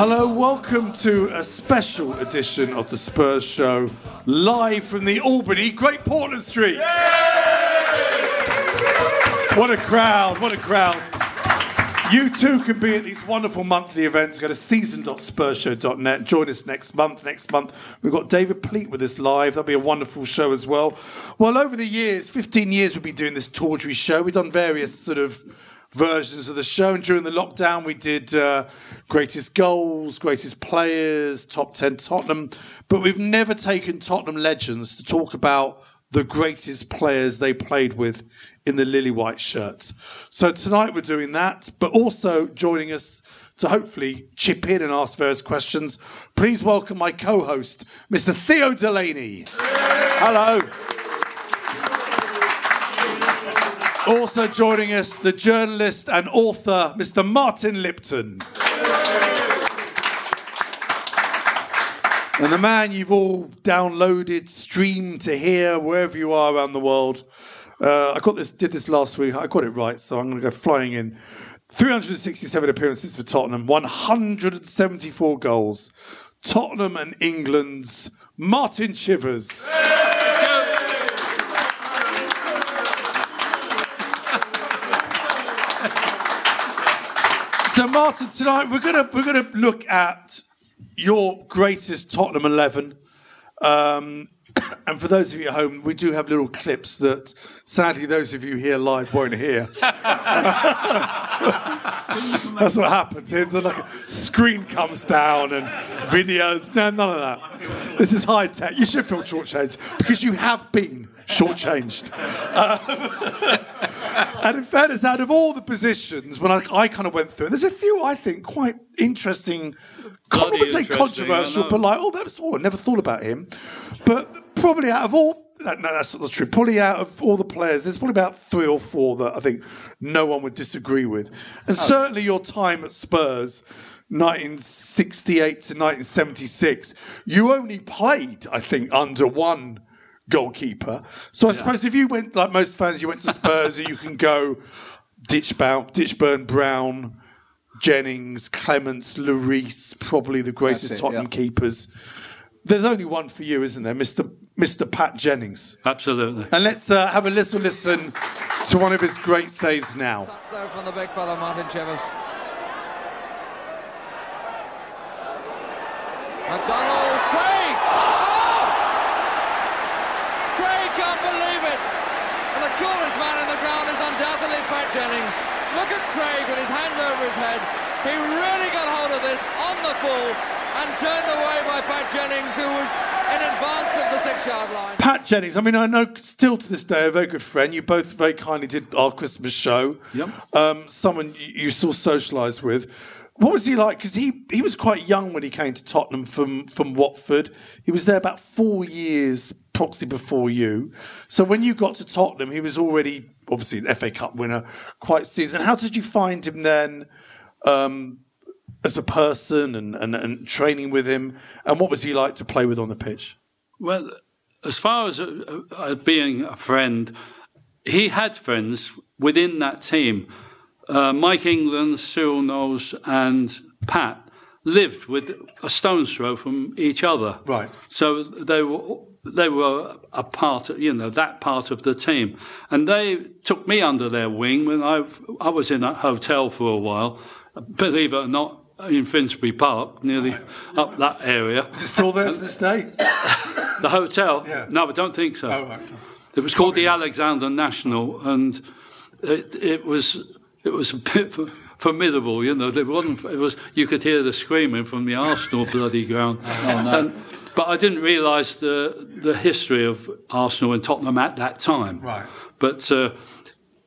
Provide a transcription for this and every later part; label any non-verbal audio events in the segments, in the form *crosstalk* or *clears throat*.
Hello, welcome to a special edition of the Spurs Show, live from the Albany Great Portland Street. What a crowd, what a crowd. You too can be at these wonderful monthly events. Go to season.spursshow.net. Join us next month. Next month, we've got David Pleat with us live. That'll be a wonderful show as well. Well, over the years, 15 years, we've been doing this tawdry show. We've done various sort of versions of the show. And during the lockdown, we did uh, greatest goals, greatest players, top 10 Tottenham. But we've never taken Tottenham legends to talk about the greatest players they played with in the lily white shirts. So tonight we're doing that, but also joining us to hopefully chip in and ask various questions. Please welcome my co-host, Mr. Theo Delaney. Hello. Also joining us, the journalist and author, Mr. Martin Lipton. And the man you've all downloaded, streamed to hear wherever you are around the world. Uh, I got this, did this last week. I got it right, so I'm going to go flying in. 367 appearances for Tottenham, 174 goals. Tottenham and England's Martin Chivers. Martin, tonight we're gonna we're gonna look at your greatest Tottenham eleven. Um, *coughs* and for those of you at home, we do have little clips that sadly those of you here live won't hear. *laughs* That's what happens. It's like a screen comes down and videos. No, none of that. This is high tech. You should feel shortchanged because you have been shortchanged. *laughs* Um, and in fairness, out of all the positions, when I, I kind of went through, there's a few I think quite interesting. Bloody remember say controversial, but like, oh, that was. Oh, I never thought about him. But probably out of all. No, no, that's not true. Probably out of all the players, there's probably about three or four that I think no one would disagree with. And Oh. certainly your time at Spurs, 1968 to 1976, you only played, I think, under one goalkeeper. So I suppose if you went, like most fans, you went to Spurs, *laughs* you can go Ditchbound, Ditchburn Brown, Jennings, Clemence, Lloris, probably the greatest That's it, Tottenham yeah. keepers. There's only one for you, isn't there, Mr. Mr. Pat Jennings? Absolutely. And let's uh, have a little listen to one of his great saves now. Touchdown from the big fella, Martin Chivers. McDonald, Craig! Oh! Craig can't believe it! And the coolest man in the ground is undoubtedly Pat Jennings. Look at Craig with his hands over his head. He really got hold of this on the full and turned away by Pat Jennings, who was in advance of the six-yard line. Pat Jennings, I mean, I know still to this day a very good friend. You both very kindly did our Christmas show. Yep. Um, someone you, you still socialised with. What was he like? Because he, he was quite young when he came to Tottenham from, from Watford. He was there about four years, proxy before you. So when you got to Tottenham, he was already obviously an FA Cup winner, quite seasoned. How did you find him then um, as a person and, and, and training with him? And what was he like to play with on the pitch? Well, as far as uh, uh, being a friend, he had friends within that team. Uh, Mike England, Cyril Knowles, and Pat lived with a stone's throw from each other. Right. So they were they were a part of you know that part of the team, and they took me under their wing when I I was in a hotel for a while. Believe it or not, in Finsbury Park, nearly up that area. Is it still there to this day? *coughs* The hotel? Yeah. No, I don't think so. Oh, right. It was called the Alexandra National, and it, it was it was a bit formidable. You know, there wasn't. It was you could hear the screaming from the Arsenal bloody ground. *laughs* Oh And, but I didn't realise the the history of Arsenal and Tottenham at that time. Right. But uh,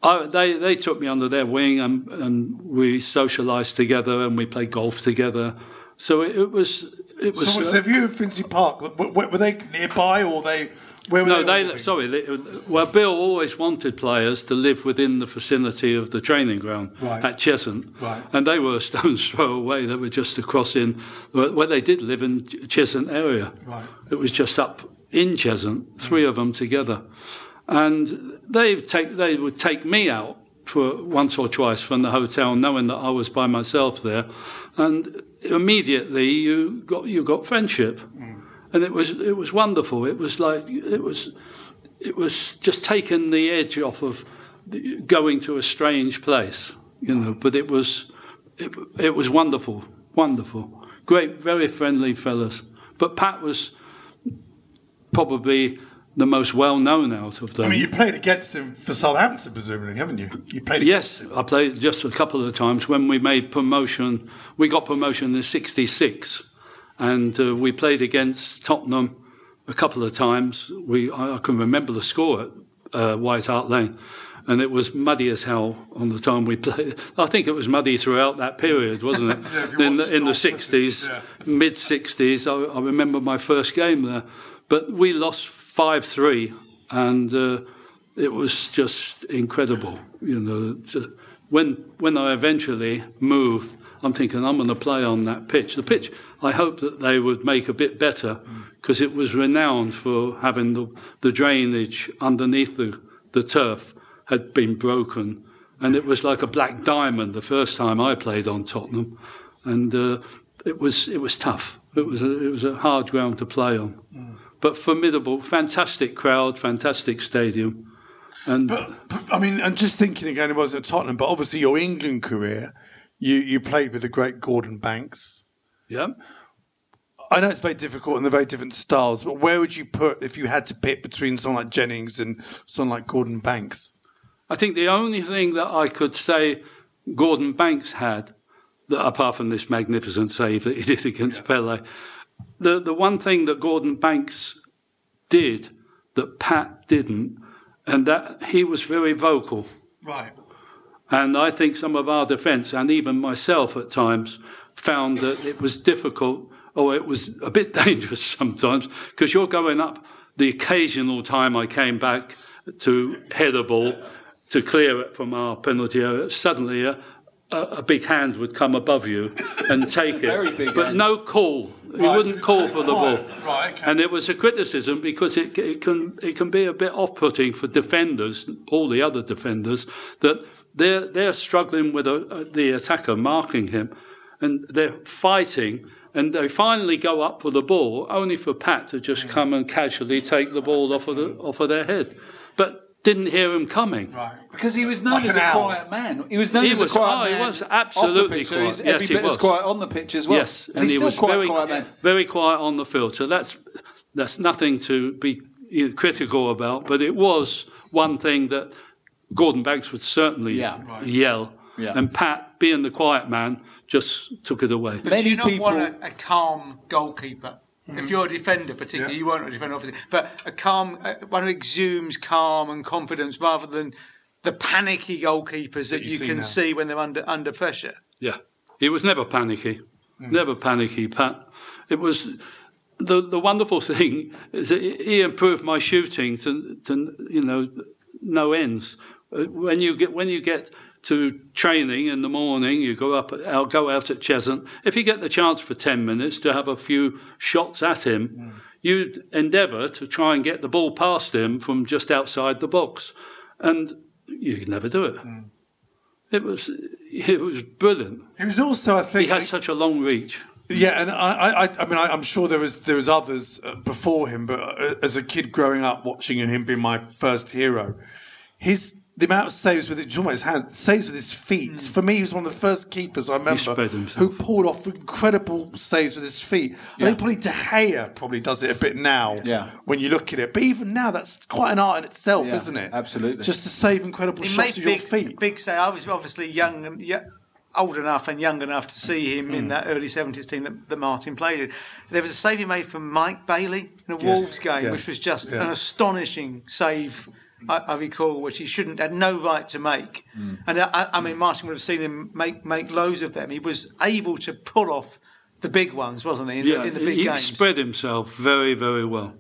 I, they they took me under their wing, and, and we socialised together, and we played golf together. So it, it was. It was. So, uh, so if you in Finsbury Park, w- w- were they nearby or they? Where were No, they? they, sorry. they- Well, Bill always wanted players to live within the vicinity of the training ground Right. at Cheshunt, Right. and they were a stone's *laughs* throw away. They were just across in where where they did live in Ch- Cheshunt area. Right. It was just up in Cheshunt, three of them together, and they take they would take me out for once or twice from the hotel, knowing that I was by myself there, and immediately you got you got friendship, mm. And it was it was wonderful. It was like it was it was just taking the edge off of going to a strange place, you know. But it was it, it was wonderful, wonderful, great, very friendly fellas. But Pat was probably the most well known out of them. I mean, you played against him for Southampton, presumably, haven't you? You played. Yes, I played just a couple of times when we made promotion. We got promotion in '66, and uh, we played against Tottenham a couple of times. We I, can remember the score at uh, White Hart Lane, and it was muddy as hell on the time we *laughs* played. I think it was muddy throughout that period, wasn't it? *laughs* Yeah, in the, in the '60s, yeah. mid '60s. I, I remember my first game there, but we lost five three, and uh, it was just incredible. You know, when when I eventually moved, I'm thinking I'm going to play on that pitch. The pitch, I hope that they would make a bit better because it was renowned for having the, the drainage underneath the, the turf had been broken, and it was like a black diamond the first time I played on Tottenham, and uh, it was it was tough. It was a, it was a hard ground to play on, but formidable, fantastic crowd, fantastic stadium, and But, I mean, I'm just thinking again, it wasn't at Tottenham, but obviously your England career, you, you played with the great Gordon Banks. yeah. I know it's very difficult and they're very different styles, but where would you put if you had to pick between someone like Jennings and someone like Gordon Banks? I think the only thing that I could say Gordon Banks had, that apart from this magnificent save that he did against Pele, the, the one thing that Gordon Banks did that Pat didn't, and that he was very vocal. Right. And I think some of our defence, and even myself at times, found that it was difficult or it was a bit *laughs* dangerous sometimes because you're going up the occasional time I came back to head a ball to clear it from our penalty area. Suddenly, a, a, a big hand would come above you and take it. Very big but hand. no call. He Right, wouldn't call for the ball. Right, okay. And it was a criticism because it, it can it can be a bit off-putting for defenders, all the other defenders, that they're they're struggling with a, the attacker marking him, and they're fighting, and they finally go up for the ball, only for Pat to just come and casually take the ball off of the off of their head, but didn't hear him coming. Right. Because he was known Like as a owl. quiet man. He was known He as was- a quiet oh, he man. was off the absolutely pitch, so he's quiet. every Yes, he bit as was. quiet on the pitch as well. Yes, and, he's he still was quite very quiet man. very quiet on the field. So that's that's nothing to be you know, critical about. But it was one thing that Gordon Banks would certainly Yeah. Right. yell, Yeah. and Pat, being the quiet man, just took it away. But Many do you not people- want a, a calm goalkeeper? Mm-hmm. If you're a defender, particularly, Yeah. you won't a defender, obviously, but a calm, uh, one who exudes calm and confidence rather than the panicky goalkeepers that, you you see can now. see when they're under under pressure. Yeah, He was never panicky, Hmm. never panicky. Pat, it was the the wonderful *laughs* thing is that he improved my shooting to, to you know no ends. When you get when you get to training in the morning, you go up out go out at Cheshunt. If you get the chance for ten minutes to have a few shots at him, you endeavour to try and get the ball past him from just outside the box, and you could never do it. It was it was brilliant. He was also, I think, He had such a long reach. Yeah, and I, I, I mean, I, I'm sure there was there was others uh, before him, but uh, as a kid growing up watching him being my first hero, his the amount of saves with it, talking his hand, saves with his feet. For me, he was one of the first keepers I remember who pulled off incredible saves with his feet. I think probably De Gea probably does it a bit now. Yeah. when you look at it, but even now, that's quite an art in itself, Yeah, isn't it? absolutely. just to save incredible He shots with big, your feet. big save. I was obviously young and yeah, old enough and young enough to see him Hmm. in that early seventies team that, that Martin played in. There was a save he made from Mike Bailey in a Wolves game, yes, which was just yeah. an astonishing save. I, I recall, which he shouldn't had no right to make, Hmm. and I, I mean Martin would have seen him make make loads of them. He was able to pull off the big ones, wasn't he? In, Yeah, the, in the big he games. spread himself very, very well.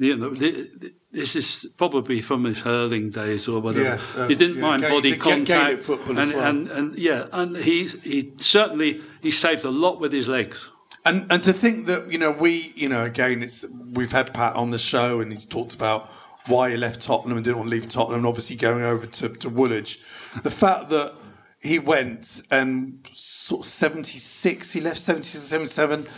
You know, th- th- this is probably from his hurling days or whatever. Yes, uh, he didn't yeah, mind Ga- body Ga- Gaelic contact, football and, well. and and yeah, and he he certainly he saved a lot with his legs. And and to think that you know we you know again it's we've had Pat on the show and he's talked about why he left Tottenham and didn't want to leave Tottenham and obviously going over to, to Woolwich. The fact that he went and sort of 76, he left 76 77.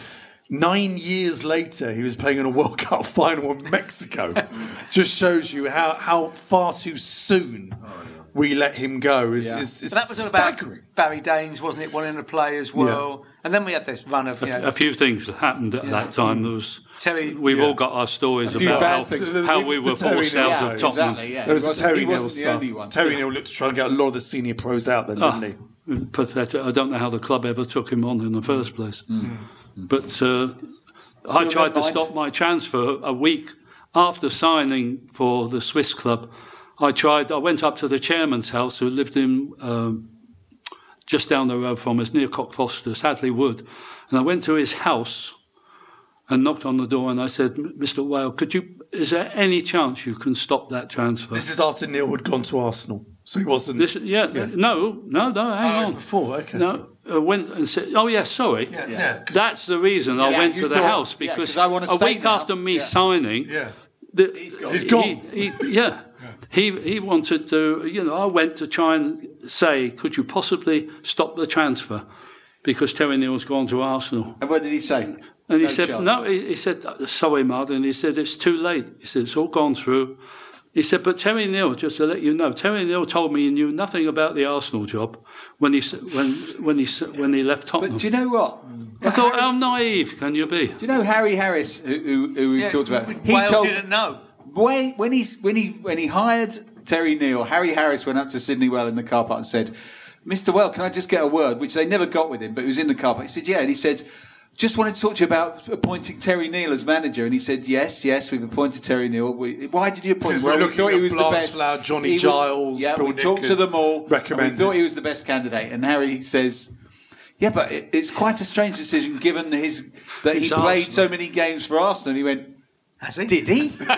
Nine years later, he was playing in a World *laughs* Cup final in Mexico. *laughs* Just shows you how, how far too soon oh, we let him go. Is, is, is that was all about. Barry Daines, wasn't it? Wanting to play as well, and then we had this run of A, you know, a few things that happened at that time. There was Terry- we've Yeah. all got our stories about bad how, things. How we were the Terry forced Neal out days. of Tottenham. Exactly, yeah. There was He the Terry he Neal wasn't the stuff. one. Terry Neill looked to try and get a lot of the senior pros out then, didn't he? Ah, pathetic. I don't know how the club ever took him on in the first place. Hmm. But uh, I tried to mind. stop my transfer a week after signing for the Swiss club. I tried. I went up to the chairman's house, who lived in um, just down the road from us, near Cockfoster, Hadley Wood, and I went to his house and knocked on the door, and I said, "Mr. Wale, could you? Is there any chance you can stop that transfer?" This is after Neill had gone to Arsenal, so he wasn't. This, yeah, no, no, no, hang Oh, it was on. before, okay. No, I went and said, "Oh yeah, sorry." yeah, yeah. 'cause- That's the reason I went to the thought- house yeah, I wanna a week now. after me Yeah. signing, yeah. the, He's gone. He, he, yeah, he he wanted to. You know, I went to try and say, could you possibly stop the transfer because Terry Neill's gone to Arsenal. And what did he say? And he No said, chance. no, he, he said, sorry, Martin. He said, it's too late. He said, it's all gone through. He said, but Terry Neill, just to let you know, Terry Neill told me he knew nothing about the Arsenal job when he when when he when he left Tottenham. But do you know what? I thought, how naive can you be? Do you know Harry Harris, who, who, who we Yeah, talked about? Wales didn't know. when, when he when he when he hired Terry Neill, Harry Harris went up to Sidney Wale in the car park and said, "Mr. Wale, can I just get a word?" Which they never got with him, but he was in the car park. He said, "Yeah," and he said. Just wanted to talk to you about appointing Terry Neill as manager, and he said, "Yes, yes, we've appointed Terry Neill. We, why did you appoint Because him? we're we looking thought at he was the best. Flower, Johnny He was- Giles, yeah, Bill we talked to them all. and We thought he was the best candidate, and Harry says, "Yeah, but it, it's quite a strange decision given his that he played Arsenal. so many games for Arsenal." And he went, Has he? did he? he played for.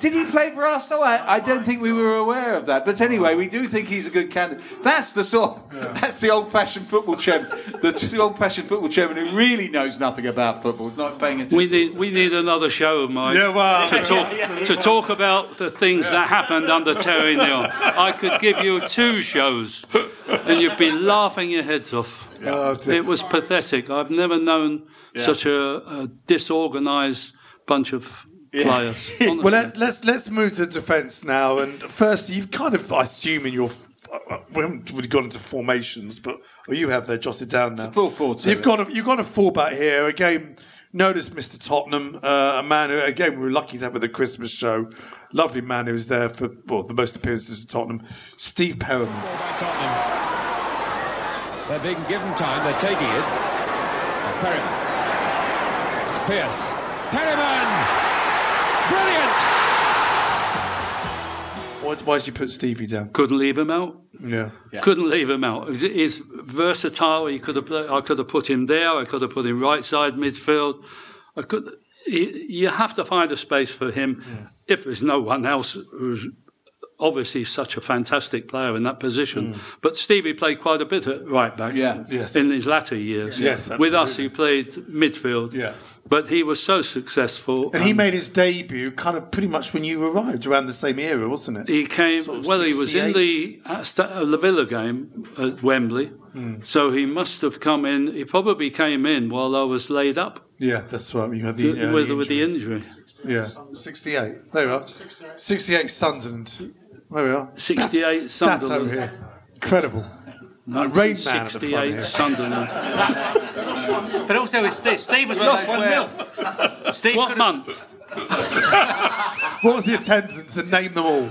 Did he play for Arsenal? I, I don't think we were aware of that. But anyway, we do think he's a good candidate. That's the sort. That's the old-fashioned football chairman. The, the old-fashioned football chairman who really knows nothing about football, not paying attention. We need we need another show, Mike, Yeah, well, to talk to talk about the things that happened under Terry Neill. I could give you two shows, and you'd be laughing your heads off. Oh. It was pathetic. I've never known such a, a disorganised bunch of players. *laughs* Well, let, let's let's move to defence now. And first, you've kind of, I assume, in your we haven't really gone into formations, but or you have there jotted down now. full forward So you've got a, you've got a fullback here again. Notice Mr. Tottenham, uh, a man who again we were lucky to have at the Christmas show. Lovely man who was there for well the most appearances for Tottenham. Steve Perryman. They're being given time, they're taking it. Perryman. It's Pierce. Perryman! Why, why did you put Stevie down? couldn't leave him out. Yeah. Couldn't leave him out. He's, he's versatile. He could have. I could have put him there. I could have put him right side midfield. I could. he- You have to find a space for him. If there's no one else who's obviously such a fantastic player in that position. Mm. But Stevie played quite a bit at right back. Yeah. Yes. In his latter years. Yes, With us, he played midfield. Yeah. But he was so successful. And he made his debut kind of pretty much when you arrived, around the same era, wasn't it? He came Sort of well. He was in the uh, the Villa game at Wembley, Hmm. so he must have come in. He probably came in while I was laid up Yeah, that's right. You had the, uh, with, the with the injury. Yeah, 68. There we are. 68 Sunderland. There we are. 68 Stat- Stats over here. Incredible. Like Rain Man at the front 68 here. Sunderland. *laughs* But also, with Steve, Steve was one of those where Steve what month? *laughs* What was the attendance and name them all?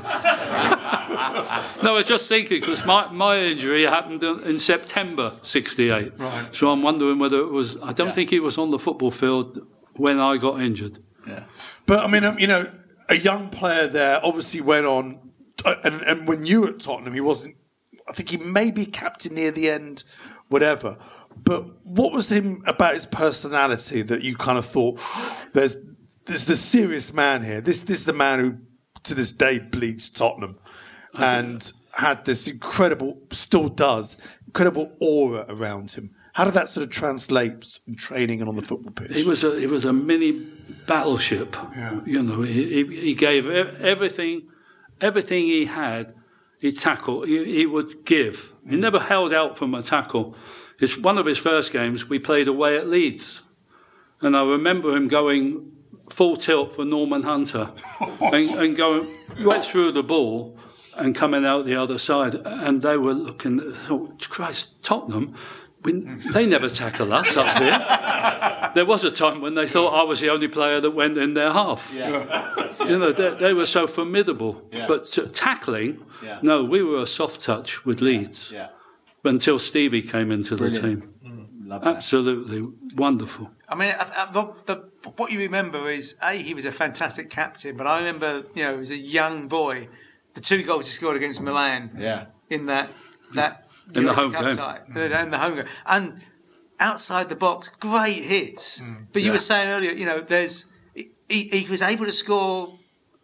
No, I was just thinking because my, my injury happened in in September '68. Right. So I'm wondering whether it was. I don't think it was on the football field when I got injured. Yeah. But I mean, um, you know, a young player there obviously went on, uh, and, and when you were at Tottenham, he wasn't. I think he may be captain near the end, whatever. But what was him about his personality that you kind of thought, there's there's the serious man here. This this is the man who, to this day, bleeds Tottenham, and had this incredible, still does, incredible aura around him. How did that sort of translate in training and on the football pitch? It was a he was a mini battleship. You know, he, he, gave everything, everything he had. He tackled. He, he would give. He never held out from a tackle. It's one of his first games. We played away at Leeds, and I remember him going full tilt for Norman Hunter, *laughs* and, and going right through the ball and coming out the other side. And they were looking. Oh, Christ, Tottenham. We, they never tackle us up here. There was a time when they thought I was the only player that went in their half. You know, they, they were so formidable. But t- tackling, Yeah. no, we were a soft touch with Leeds Yeah. until Stevie came into the Brilliant. team. Mm. Love that. Absolutely wonderful. I mean, I, I, the, the, what you remember is a he was a fantastic captain, but I remember you know as a young boy, the two goals he scored against Milan Yeah. in that that In the home game. tie, in the home game, and outside the box, great hits. Mm. but you were saying earlier, you know, there's he, he was able to score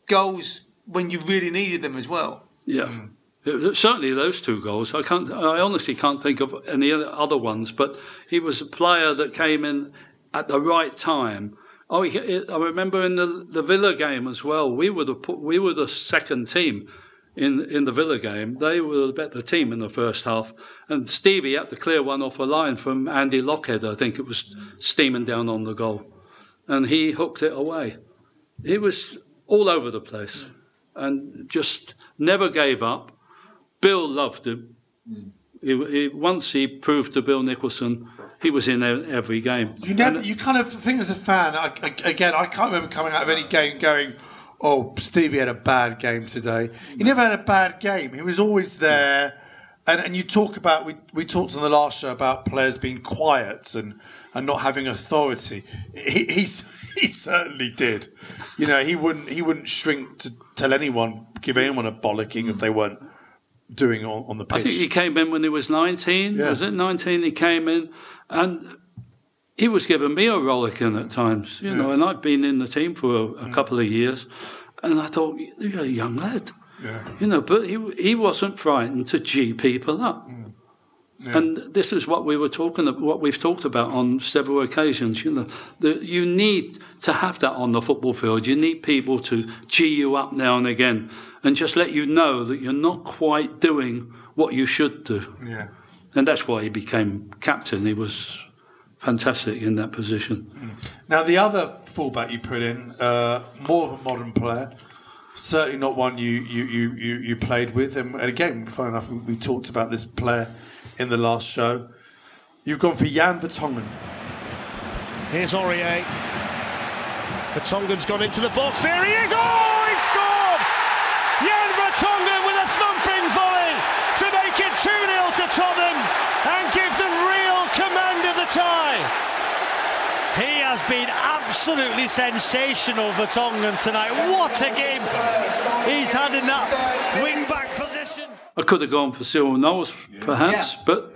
goals when you really needed them as well. Yeah. It- Certainly those two goals. I can't. I honestly can't think of any other ones. But he was a player that came in at the right time. Oh, he, I remember in the the Villa game as well. We were the we were the second team in in the Villa game. They were the better team in the first half. And Stevie had to clear one off a line from Andy Lochhead. I think it was steaming down on the goal, and he hooked it away. He was all over the place, and just never gave up. Bill loved him. He, he, once he proved to Bill Nicholson, he was in every game. You never, you kind of think as a fan. I, I- again, I can't remember coming out of any game going, "Oh, Stevie had a bad game today." He never had a bad game. He was always there. And, and you talk about we, we talked on the last show about players being quiet and, and not having authority. He, he *laughs* he certainly did. You know, he wouldn't he wouldn't shrink to tell anyone, give anyone a bollocking if they weren't doing on, on the pitch. I think he came in when he was 19. Yeah. Was it 19? He came in and he was giving me a rollicking at times, you know, and I'd been in the team for a, a couple of years. And I thought, you're a young lad. You know, but he, he wasn't frightened to G people up. Mm. And this is what we were talking about, what we've talked about on several occasions. You know, that you need to have that on the football field. You need people to G you up now and again and just let you know that you're not quite doing what you should do. yeah. And that's why he became captain. He was fantastic in that position. Now, the other fullback you put in, uh, more of a modern player, certainly not one you, you, you, you, you played with. And, and again, funny enough, we, we talked about this player in the last show. You've gone for Jan Vertonghen. Here's Aurier. Vertonghen's gone into the box. There he is. Oh, he scored! Jan Vertonghen with a thumping volley to make it 2-0 to Tottenham and give them real command of the tie. He has been absolutely sensational, for Vertonghen, tonight. What a game he's had in that wing back position. I could have gone for Cyril Knowles, perhaps, Yeah. but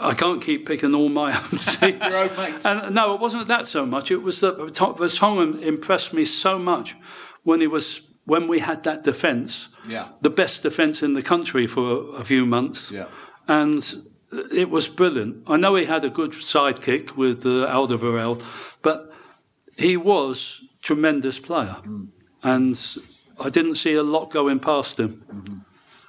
I can't keep picking all my *laughs* own *laughs* teams. Own. And no, it wasn't that so much. It was that Vertonghen impressed me so much when he was when we had that defence, Yeah. the best defence in the country for a, a few months, Yeah. and it was brilliant. I know he had a good sidekick with uh, Alderweireld, but he was tremendous player, mm-hmm. and I didn't see a lot going past him. Mm-hmm.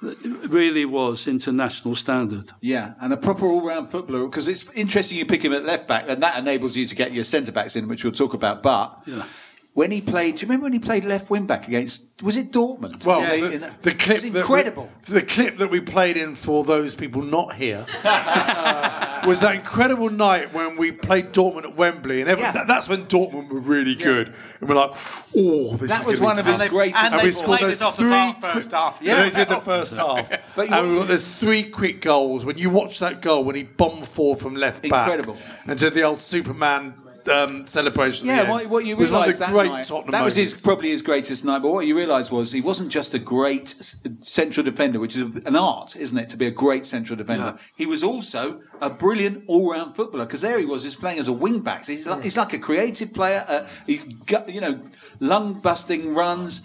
It really was international standard. Yeah, and a proper all-round footballer because it's interesting you pick him at left back, and that enables you to get your centre backs in, which we'll talk about. But Yeah. When he played, do you remember when he played left wing back against? Was it Dortmund? Well, Yeah, the, in that- the clip it was incredible. we, the clip that we played in for those people not here *laughs* uh, was that incredible night when we played Dortmund at Wembley, and every, Yeah. that- that's when Dortmund were really good, and we're like, oh, this That is was one be of his tough. greatest and And they we scored played those us off the three park quick- first half. Yeah, they did the first *laughs* half. But and we got, there's three quick goals. When you watch that goal, when he bombed forward from left back, Incredible. and did the old Superman um, celebration. Yeah, what, what you was one of realise the that great night, Tottenham that was his probably his greatest night. But what you realised was he wasn't just a great central defender, which is an art, isn't it, to be a great central defender. He was also a brilliant all-round footballer because there he was, he's playing as a wing back. So he's like, he's like a creative player. Uh, he's got, you know lung-busting runs,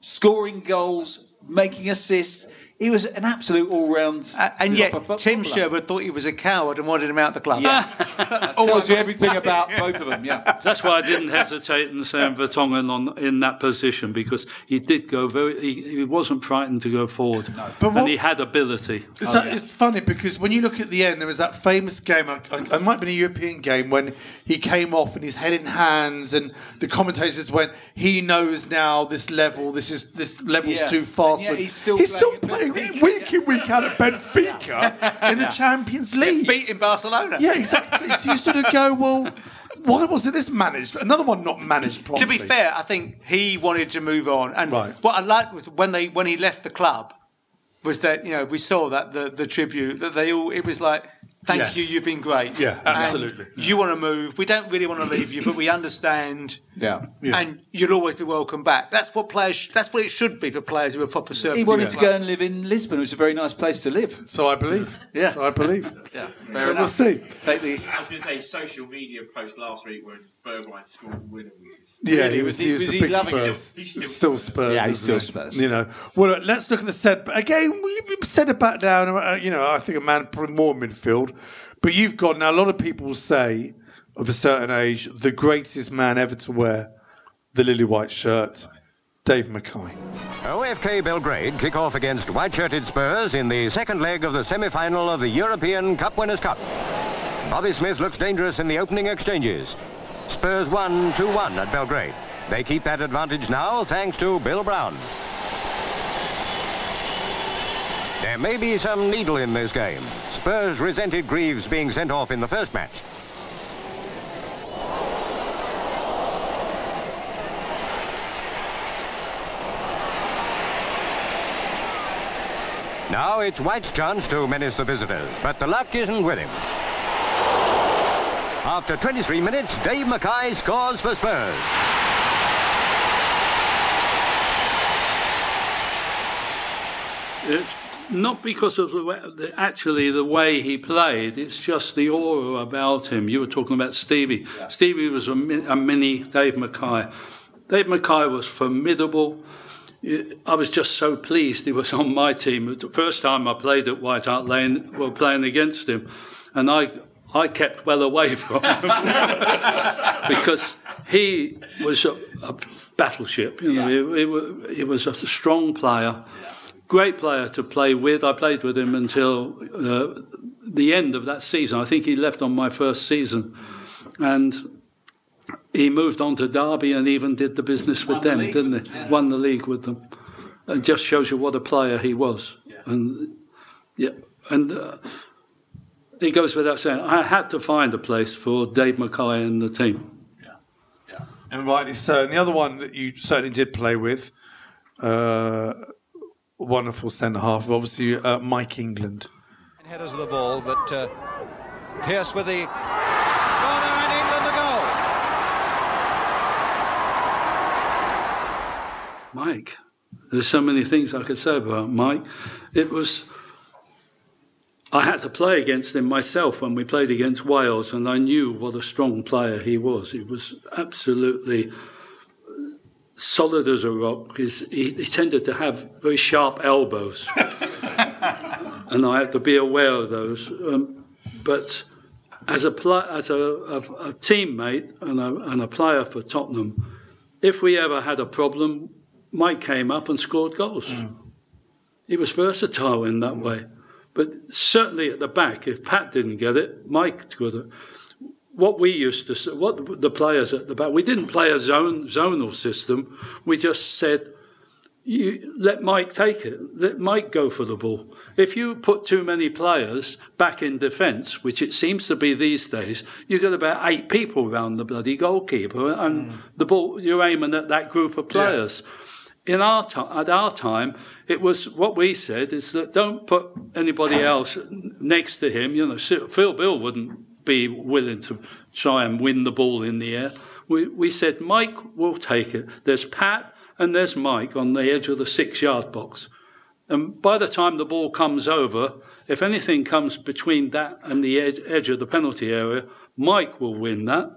scoring goals, making assists. He was an absolute all-round. Uh, and yet, proper Tim footballer. Sherwood thought he was a coward and wanted him out of the club. Yeah, *laughs* tells you everything about both of them. Yeah. *laughs* That's why I didn't hesitate in saying Vertonghen on in that position because he did go very. He, he wasn't frightened to go forward, But what- and he had ability. It's, that- it's funny because when you look at the end, there was that famous game. I, I, it might have been a European game when he came off and his head in hands, and the commentators went, "He knows now this level. This is this level's Yeah. too fast." And yet he's still he's still playing week in week out at Benfica in the Champions League. Beat in Barcelona. Yeah, exactly. so you sort of go, well, why wasn't this managed? Another one not managed To be fair, I think he wanted to move on. And Right. what I liked was when they when he left the club was that you know we saw that the the tribute that they all it was like thank Yes. you you've been great Yeah, And absolutely. you want to move we don't really want to leave you but we understand Yeah. Yeah. and you'll always be welcome back that's what players that's what it should be for players who are proper servants He wanted to go and live in Lisbon, which is a very nice place to live. So I believe. Yeah. So I believe. *laughs* Yeah, But we'll see. Take the I was going to say social media post last week when Bergwijn scored the winner. was just- Yeah, he Was was, he he- was, was a he big Spurs. it? He's still still Spurs. Yeah, he's still? Spurs. You know. Well, let's look at the set. But again, we we set it back down. Uh, you know, I think a man probably more midfield. But you've got now. A lot of people say of a certain age, the greatest man ever to wear the lily white shirt, Dave Mackay. OFK Belgrade kick off against white-shirted Spurs in the second leg of the semi-final of the European Cup Winners' Cup. Bobby Smith looks dangerous in the opening exchanges. Spurs won 2-1 at Belgrade. They keep that advantage now thanks to Bill Brown. There may be some needle in this game. Spurs resented Greaves being sent off in the first match. Now it's White's chance to menace the visitors, but the luck isn't with him. After 23 minutes, Dave Mackay scores for Spurs. It's not because of the way, the, actually the way he played. It's just the aura about him. You were talking about Stevie. Stevie was a, mi- a mini Dave Mackay. Dave Mackay was formidable. I was just so pleased he was *laughs* on my team. The first time I played at White Hart Lane, we were playing against him, and I I kept well away from him *laughs* because he was a, a battleship. You know, he, he, he was a strong player, great player to play with. I played with him until uh, the end of that season. I think he left on my first season, and he moved on to Derby and even did the business with them, didn't he? Won the league with them. It just shows you what a player he was. And yeah, and uh, it goes without saying, I had to find a place for Dave Mackay and the team. Yeah, yeah, And rightly so. And the other one that you certainly did play with, uh, wonderful centre half, obviously uh, Mike England. Headers of the ball, but uh, Pierce with the corner and England the goal. Mike, there's so many things I could say about Mike. It was I had to play against him myself when we played against Wales, and I knew what a strong player he was. He was absolutely solid as a rock. He's, he, he tended to have very sharp elbows, *laughs* and I had to be aware of those. Um, but as a pl- as a, a, a teammate and a, and a player for Tottenham, if we ever had a problem, Mike came up and scored goals. He was versatile in that way. But certainly at the back, if Pat didn't get it, Mike could have. What we used to say, what the players at the back, we didn't play a zone zonal system. We just said, you, let Mike take it. Let Mike go for the ball. If you put too many players back in defence, which it seems to be these days, you get about eight people around the bloody goalkeeper, and hmm. the ball you're aiming at that group of players. In our at our time, it was what we said is that don't put anybody else next to him. You know, Phil Bill wouldn't be willing to try and win the ball in the air. We, we said Mike will take it. There's Pat and there's Mike on the edge of the six yard box. And by the time the ball comes over, if anything comes between that and the edge, edge of the penalty area, Mike will win that.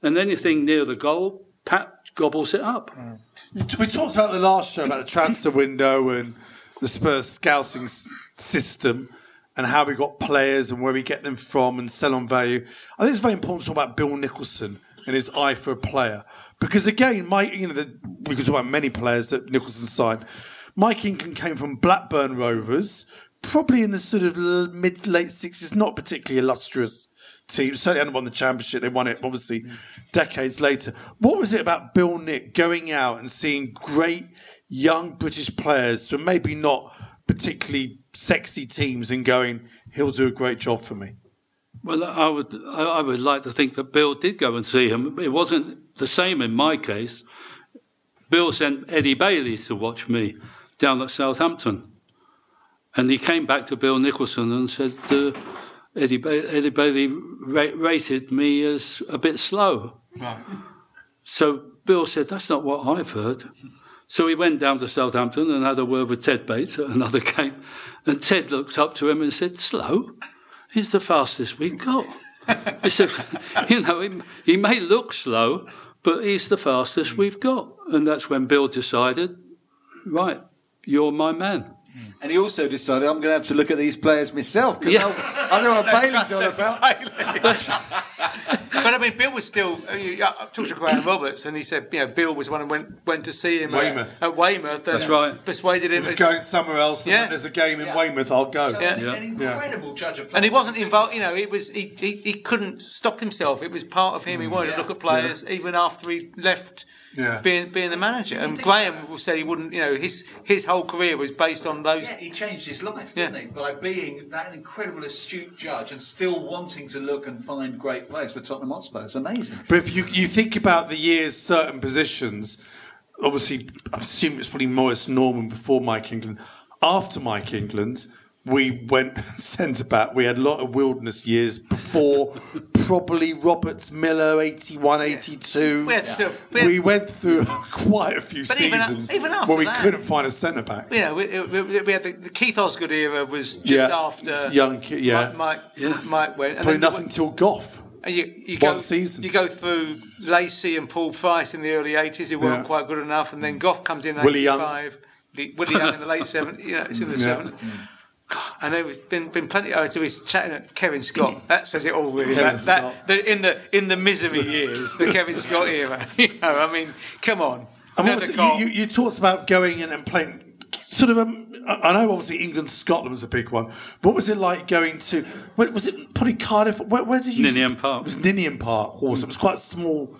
And anything near the goal, Pat gobbles it up. Mm. We talked about the last show about the transfer window and the Spurs scouting system and how we got players and where we get them from and sell on value. I think it's very important to talk about Bill Nicholson and his eye for a player because again, Mike, you know, the, we could talk about many players that Nicholson signed. Mike England came from Blackburn Rovers, probably in the sort of mid late sixties, not particularly illustrious team. Certainly hadn't won the championship. They won it obviously decades later. What was it about Bill Nick going out and seeing great young British players from maybe not particularly sexy teams and going, he'll do a great job for me? Well, I would, I would like to think that Bill did go and see him. It wasn't the same in my case. Bill sent Eddie Bailey to watch me down at Southampton. And he came back to Bill Nicholson and said, uh, Eddie, ba- Eddie Bailey ra- rated me as a bit slow. So Bill said, That's not what I've heard. So he went down to Southampton and had a word with Ted Bates at another *laughs* game. And Ted looked up to him and said, Slow? He's the fastest we've got. He said, *laughs* You know, he, he may look slow, but he's the fastest we've got. And that's when Bill decided, Right, you're my man. Mm. And he also decided I'm going to have to look at these players myself because Yeah. I know what *laughs* Bailey's all about. *laughs* but I mean, Bill was still. uh, I uh, talked to Graham Roberts, and he said, you know, Bill was the one who went went to see him uh, Weymouth. At, at Weymouth. and That's right. Persuaded him. He was going somewhere else, Yeah. when there's a game in Weymouth, I'll go. So an- an incredible judge of players. And he wasn't involved. You know, it was he, he, he couldn't stop himself. It was part of him. He mm. wanted to look at players even after he left. Yeah. Being being the manager, and Graham said he wouldn't. You know, his his whole career was based on those. Yeah, he changed his life, didn't he? By being that incredible astute judge and still wanting to look and find great players for Tottenham Hotspur. It's amazing. But if you you think about the years, certain positions, obviously, I assume it's probably Maurice Norman before Mike England. After Mike England, we went *laughs* centre back. We had a lot of wilderness years before, *laughs* probably Roberts Miller, 81, 82. We had to- we we, had- went through *laughs* quite a few But even seasons even after where we that- couldn't find a centre back. You know, we, we, we had the, the Keith Osgood era was just Yeah, after young ki- yeah. Mike, Mike, Mike went. Probably then nothing till Gough. And you, you One go, season. You go through Lacy and Paul Price in the early 80s, who weren't Yeah. quite good enough, and then Gough comes in in Willie Young. 85. Lee- Willie Young in the late 70s, you know, it's in the Yeah. 70s. God, I know there's been, been plenty. Oh, so he's chatting at Kevin Scott. *laughs* That says it all, really. Kevin that, that, the, in the in the misery years, the Kevin Scott era. *laughs* You know, I mean, come on. And what was you, you, you talked about going in and playing sort of. Um, I I know obviously England Scotland was a big one. What was it like going to? Where, was it probably Cardiff? Where, where did you? Ninian Park. It was Ninian Park. Also, it was quite small.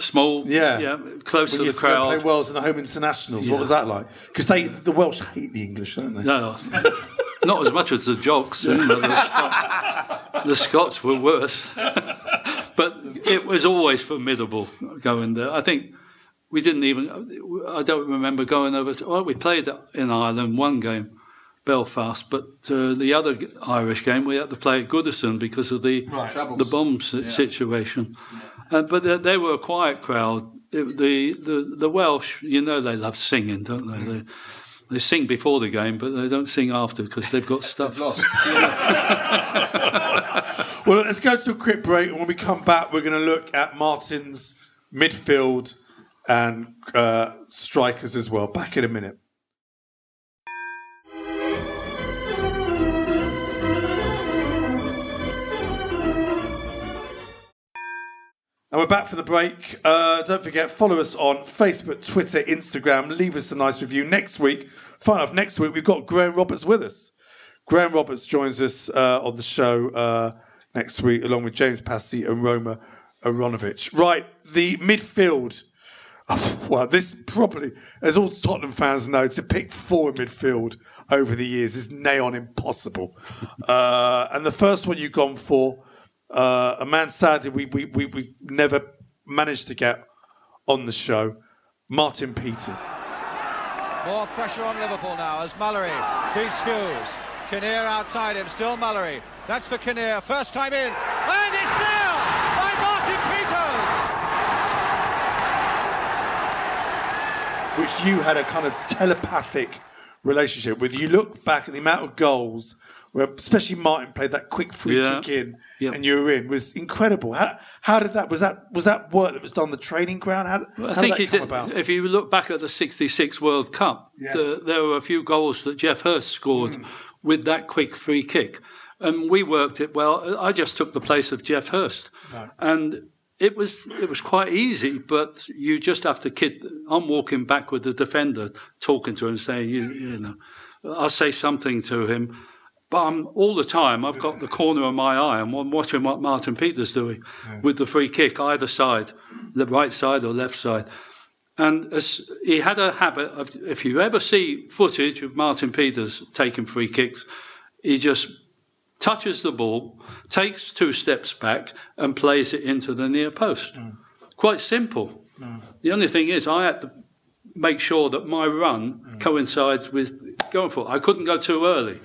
Small, Yeah, yeah, close When to you the used to crowd. Play Wales in the home internationals. Yeah. What was that like? Because they the Welsh hate the English, don't they? No, *laughs* not as much as the jocks. you know, the, Scots, the Scots were worse, *laughs* but it was always formidable going there. I think we didn't even. I don't remember going over. To, well, we played in Ireland one game, Belfast, but uh, the other Irish game we had to play at Goodison because of the Right. the bomb si- situation. Uh, but they, they were a quiet crowd. It, the, the the Welsh, you know, they love singing, don't they? they They sing before the game, but they don't sing after because they've got *laughs* stuff. lost. *laughs* Well, let's go to a quick break. And when we come back, we're going to look at Martin's midfield and uh, strikers as well. Back in a minute. And we're back for the break. Uh, don't forget, follow us on Facebook, Twitter, Instagram. Leave us a nice review. Next week, fun enough, next week we've got Graham Roberts with us. Graham Roberts joins us uh, on the show uh, next week, along with James Passy and Roma Aronovich. Right, the midfield. Oh, well, this probably, as all Tottenham fans know, to pick four in midfield over the years is nigh on impossible. Uh, and the first one you've gone for, uh, a man sadly we, we, we, we never managed to get on the show, Martin Peters. More pressure on Liverpool now as Mullery beats Hughes. Kinnear outside him, still Mullery. That's for Kinnear, first time in, and it's there by Martin Peters! which you had a kind of telepathic relationship with. You look back at the amount of goals where, especially Martin played that quick free Yeah. kick in, Yep. and you were in was incredible. How, how did that was that was that work that was done on the training ground? How, Well, how I think did that come did. about? If you look back at the '66 World Cup, Yes. the, there were a few goals that Geoff Hurst scored Hmm. with that quick free kick, and we worked it well. I just took the place of Geoff Hurst, and it was it was quite easy. But you just have to kid. I'm walking back with the defender, talking to him, saying, "You, you know," I'll say something to him. But I'm, all the time, I've got the corner of my eye. And I'm watching what Martin Peters doing with the free kick, either side, the right side or left side. And as he had a habit of, if you ever see footage of Martin Peters taking free kicks, he just touches the ball, takes two steps back, and plays it into the near post. Mm. Quite simple. Mm. The only thing is, I had to make sure that my run mm. coincides with going for it. I couldn't go too early.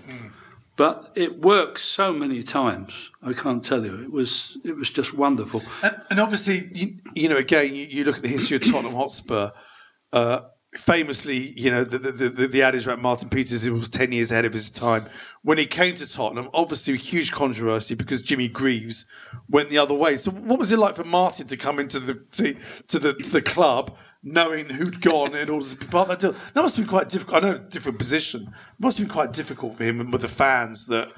But it worked so many times. I can't tell you. It was it was just wonderful. And, and obviously, you, you know, again, you, you look at the history of Tottenham Hotspur. Uh, famously, you know, the, the, the, the adage about Martin Peters, it was 10 years ahead of his time. When he came to Tottenham, obviously, huge controversy because Jimmy Greaves went the other way. So, what was it like for Martin to come into the to, to the to the club knowing who'd gone in order to be part of that deal? That must have been quite difficult. I know, different position. It must have been quite difficult for him and with the fans that,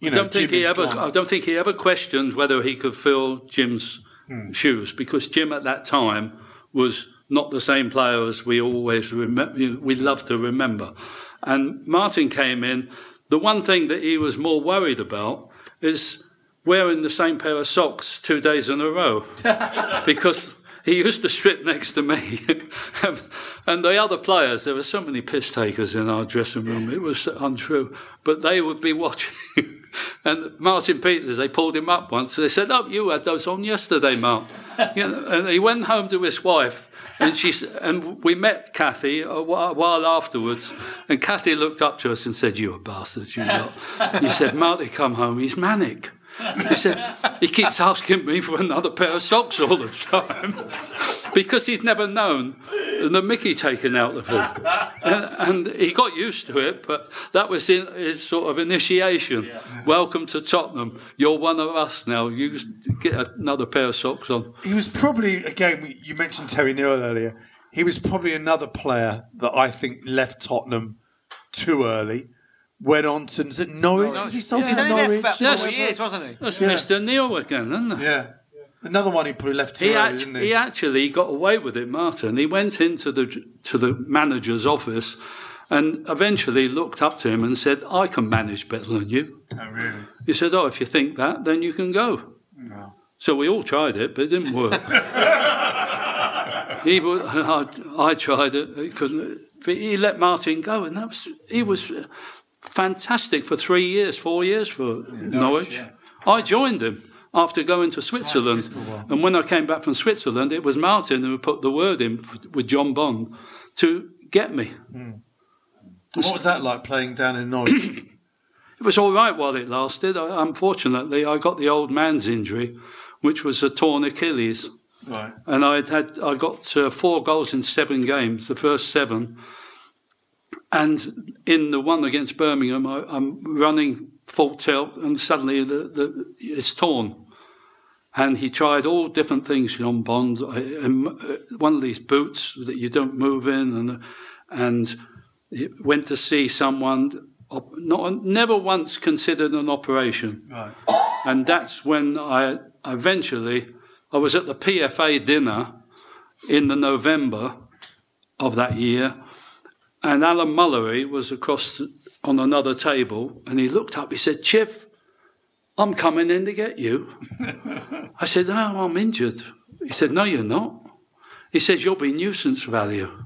you know, I don't think he ever. gone. I don't think he ever questioned whether he could fill Jim's Hmm. shoes because Jim at that time was not the same player as we always remember. We love to remember. And Martin came in. The one thing that he was more worried about is wearing the same pair of socks two days in a row *laughs* because he used to strip next to me. *laughs* and the other players, there were so many piss takers in our dressing room, it was untrue. But they would be *laughs* watching. and Martin Peters, they pulled him up once. They said, Oh, you had those on yesterday, Mark. you know, and he went home to his wife. And she and we met Kathy uh, a while afterwards, and Kathy looked up to us and said, "You a bastard, you lot." He said, "Marty, come home. He's manic." He said he keeps asking me for another pair of socks all the time *laughs* because he's never known the Mickey taken out of him, and, and he got used to it. But that was his sort of initiation. Welcome to Tottenham. You're one of us now. You just get another pair of socks on. He was probably again. You mentioned Terry Neill earlier. He was probably another player that I think left Tottenham too early. Went on to is it Norwich? Was he sold Yeah, to he's only there for Norwich? about Yes. four years, wasn't he? That's Yeah. Mr. Neill again, isn't it? Yeah, another one he probably left too He, early, act- didn't he he? actually got away with it, Martin. He went into the to the manager's office and eventually looked up to him and said, "I can manage better than you." Oh, really? He said, "Oh, if you think that, then you can go." No. So we all tried it, but it didn't work. he wa- I, I tried it, he couldn't. But he let Martin go, and that was he was fantastic for three years, four years for Norwich. I joined them after going to Switzerland, and when I came back from Switzerland, it was Martin who put the word in with John Bond to get me. And What was that like playing down in Norwich? *coughs* It was all right while it lasted. I, unfortunately, I got the old man's injury, which was a torn Achilles. right. and I'd had I got uh, four goals in seven games, the first seven, and in the one against Birmingham, I, I'm running full tilt, and suddenly the, the, it's torn. And he tried all different things, John Bond. Uh, One of these boots that you don't move in, and and went to see someone. op- Not never once considered an operation, Right. and that's when I eventually I was at the PFA dinner in the November of that year, and Alan Mullery was across the, on another table, and he looked up. He said, "Chief, I'm coming in to get you." *laughs* I said, "No, I'm injured." He said, "No, you're not." He said, "You'll be nuisance value.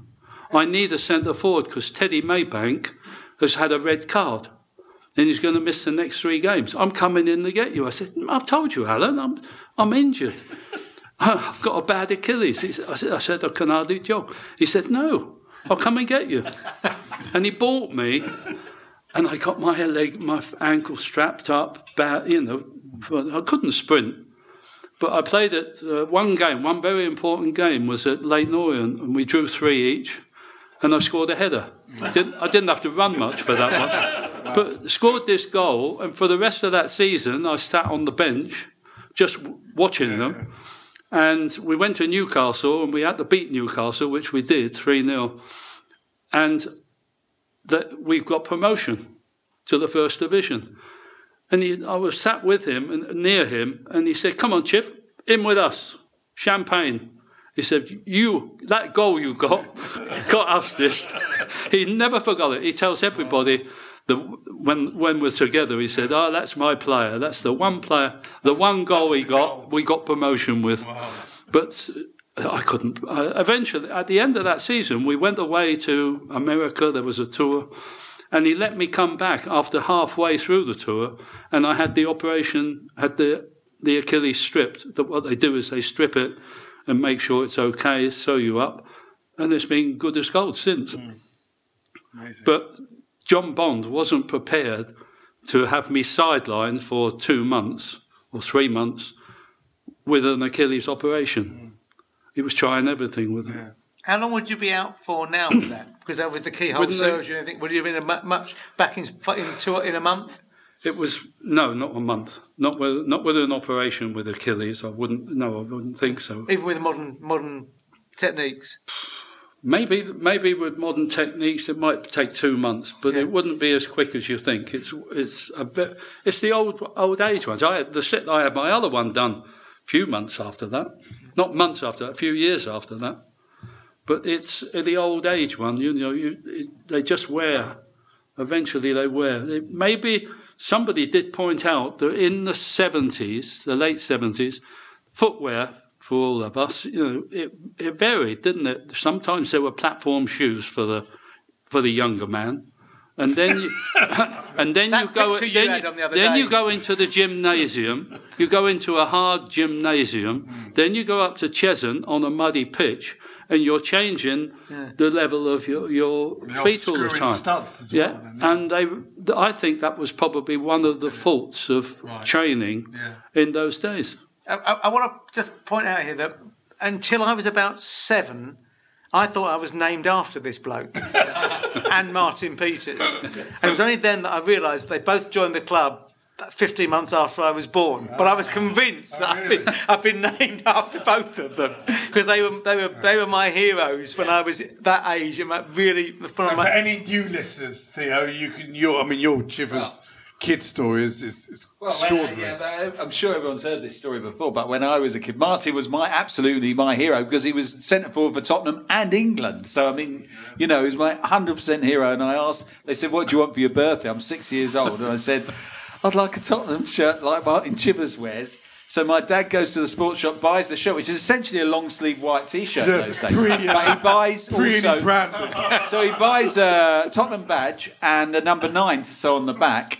I need a centre forward because Teddy Maybank has had a red card." And he's going to miss the next three games. I'm coming in to get you. I said, I've told you, Alan, I'm, I'm injured. *laughs* I've got a bad Achilles. He said, I, said, I said, I can hardly jog. He said, No, I'll come and get you. and he bought me, and I got my leg, my ankle strapped up, bad, you know, I couldn't sprint. But I played at uh, one game, one very important game was at Leyton Orient, and we drew three each, and I scored a header. Didn't, I didn't have to run much for that one. But scored this goal, and for the rest of that season, I sat on the bench just watching them. And we went to Newcastle, and we had to beat Newcastle, which we did 3 0. And that we got promotion to the first division. And he, I was sat with him and near him, and he said, Come on, Chief, in with us. Champagne. He said, You, that goal you got, *laughs* got us this. *laughs* He never forgot it. He tells everybody that when, when we're together, he said, Oh, that's my player. That's the one player, the one goal he got, we got promotion with. But uh, I couldn't. Uh, eventually, at the end of that season, we went away to America. There was a tour. And he let me come back after halfway through the tour, and I had the operation, had the the Achilles stripped. That what they do is they strip it and make sure it's okay, sew you up, and it's been good as gold since. Hmm. But John Bond wasn't prepared to have me sidelined for two months or three months with an Achilles operation. Mm. He was trying everything with it. How long would you be out for now *coughs* with that? Because that was the keyhole Wouldn't they- surgery. I think would you have been a much back in in, two, in a month? It was no, not a month. Not with not with an operation with Achilles. I wouldn't. No, I wouldn't think so. Even with modern modern techniques. *sighs* Maybe maybe with modern techniques it might take two months, but it wouldn't be as quick as you think. It's it's a bit, it's the old old age ones. I had the sit. I had my other one done a few months after that, not months after, that, a few years after that. But it's the old age one. You know, you, it, they just wear. Eventually, they wear. They, maybe somebody did point out that in the seventies, the late seventies, footwear for all of us, you know, it, it varied, didn't it? Sometimes there were platform shoes for the for the younger man, and then you, *laughs* and then you go you then, on the then you go into the gymnasium. You go into a hard gymnasium. Hmm. Then you go up to Cheshunt on a muddy pitch. And you're changing Yeah. the level of your, your feet all the time. studs yeah, well then, and they, I think that was probably one of the faults of training in those days. I, I, I want to just point out here that until I was about seven, I thought I was named after this bloke *laughs* and Martin Peters. And it was only then that I realised they both joined the club 15 months after I was born. But I was oh, convinced that oh, I've been, I've been named after both of them because they were, they, were, they were my heroes when I was that age. And really, one of And for my, any new listeners, Theo, you can. Your, I mean, your Chivers oh. Kid story is, is, is Well, extraordinary. yeah, but I'm sure everyone's heard this story before, but when I was a kid, Martin was my absolutely my hero because he was centre forward for Tottenham and England. So I mean, you know, he was my 100% hero. And I asked, they said, "What do you want for your birthday?" I'm six years old, and I said, "I'd like a Tottenham shirt like Martin Chivers wears." So my dad goes to the sports shop, buys the shirt, which is essentially a long sleeve white T-shirt. Yeah, those days. uh, but he buys *laughs* also *laughs* so he buys a Tottenham badge and a number nine to sew on the back.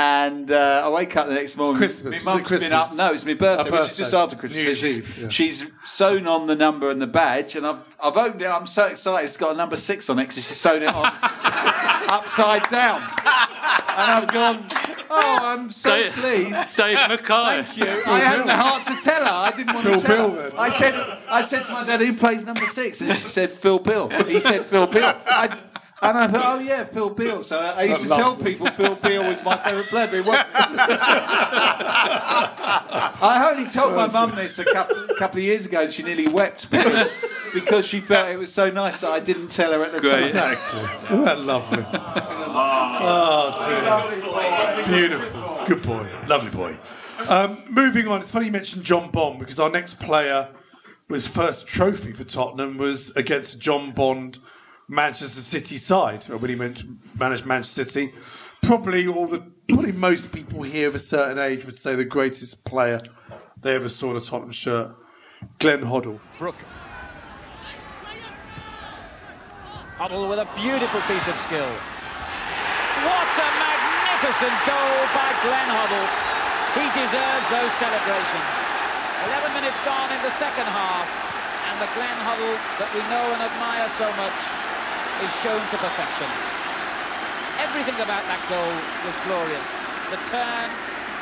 And uh, I wake up the next morning. It's Christmas. My Was it mum's been Christmas? up. No, it's my birthday, A which is just after Christmas. New Year's Eve, yeah. She's sewn on the number and the badge, and I've, I've opened it. I'm so excited. It's got a number six on it because she's sewn it on *laughs* upside down. And I've gone, oh, I'm so Dave- pleased. Dave Mackay. Thank you. I had the heart to tell her. I didn't want Phil to tell Bill, her. then. I said, I said to my dad, who plays number six? And she said, Phil Bill. He said, Phil Bill. I, And I thought, oh yeah, Bill Beale. So I used to I tell people Bill Beale was my favourite player. But it wasn't. I only told my mum this a couple, couple of years ago, and she nearly wept because, because she felt it was so nice that I didn't tell her at the Great. time. Exactly. Isn't that lovely? Oh, dear. Beautiful. Good boy. Lovely boy. Um, moving on, it's funny you mentioned John Bond because our next player was first trophy for Tottenham was against John Bond Manchester City side when he managed Manchester City. Probably all the probably most people here of a certain age would say the greatest player they ever saw in a Tottenham shirt, Glenn Hoddle. Brooke. Hoddle with a beautiful piece of skill. What a magnificent goal by Glenn Hoddle. He deserves those celebrations. 11 minutes gone in the second half, and the Glenn Hoddle that we know and admire so much is shown to perfection. Everything about that goal was glorious. The turn,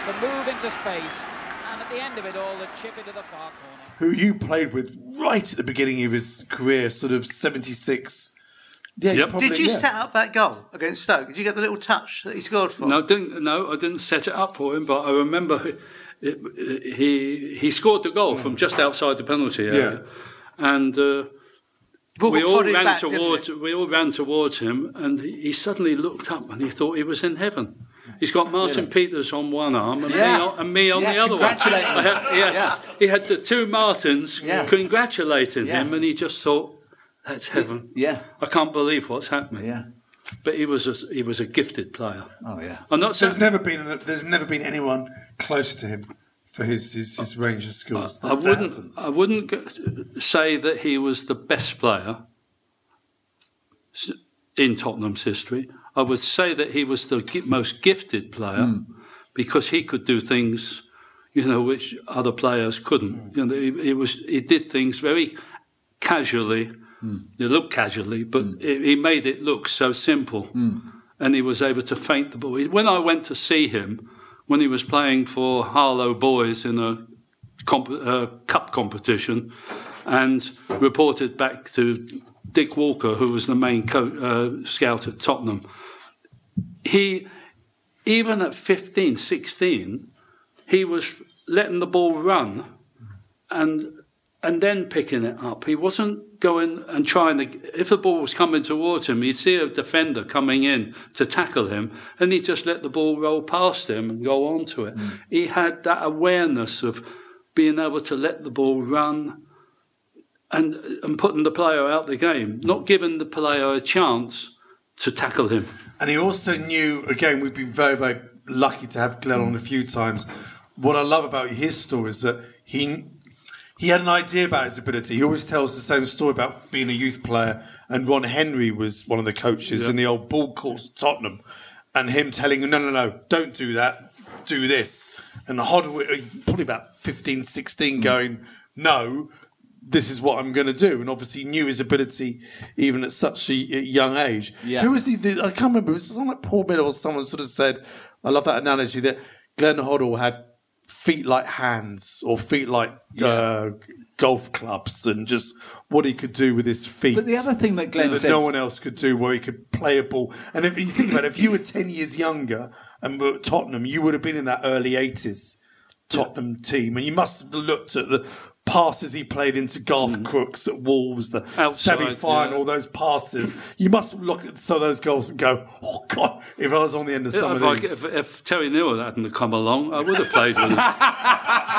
the move into space, and at the end of it all, the chip into the far corner. who you played with right at the beginning of his career, sort of 76. Yeah, you probably- Did you yeah. set up that goal against Stoke? Did you get the little touch that he scored for? No, didn't, no, I didn't set it up for him, but I remember it, it, he he scored the goal from just outside the penalty area, and uh, Ball we all ran back, towards we all ran towards him, and he he suddenly looked up and he thought he was in heaven. He's got Martin Really? Peters on one arm and, Yeah. me, on, and me on Yeah, the other one. him. Had- he, had, Yeah. he had the two Martins Yeah. congratulating Yeah. him, and he just thought, "That's heaven." Yeah. I can't believe what's happening. Yeah. But he was a, he was a gifted player. Oh yeah. I'm not There's saying never been there's never been anyone close to him for his his, his range of skills. I There wouldn't. I wouldn't say that he was the best player in Tottenham's history. I would say that he was the most gifted player hmm. because he could do things, you know, which other players couldn't. Hmm. You know, he, he was. He did things very casually. Hmm. They looked casually, but he he made it look so simple, and he was able to feint the ball. When I went to see him, when he was playing for Harlow Boys in a comp- uh, cup competition and reported back to Dick Walker, who was the main co- uh, scout at Tottenham. He, even at 15, 16, he was letting the ball run and and then picking it up. He wasn't going and trying to. If the ball was coming towards him, he'd see a defender coming in to tackle him, and he'd just let the ball roll past him and go on to it. Hmm. He had that awareness of being able to let the ball run and and putting the player out the game, not giving the player a chance to tackle him. And he also knew, again, we've been very, very lucky to have Glenn on a few times. What I love about his story is that he he had an idea about his ability. He always tells the same story about being a youth player, and Ron Henry was one of the coaches Yeah. in the old ball courts at Tottenham, and him telling him, no, no, no, don't do that, do this. And Hoddle, probably about 15, 16, going, no, this is what I'm going to do. And obviously knew his ability even at such a young age. Yeah. Who was the, the I can't remember, it was something like Paul Miller or someone sort of said, I love that analogy that Glenn Hoddle had feet like hands or feet like uh, golf clubs and just what he could do with his feet. But the other thing that Glenn that said- no one else could do, where he could play a ball. And if you think about it, if you were 10 years younger and were at Tottenham, you would have been in that early 80s Tottenham team. And you must have looked at the passes he played into Garth Crooks at Wolves, the Mm. Semi final, yeah. all those passes. You must look at some of those goals and go, oh, God, if I was on the end of some if, of I, these. if, if Terry Neill hadn't come along, I would have played with him. *laughs*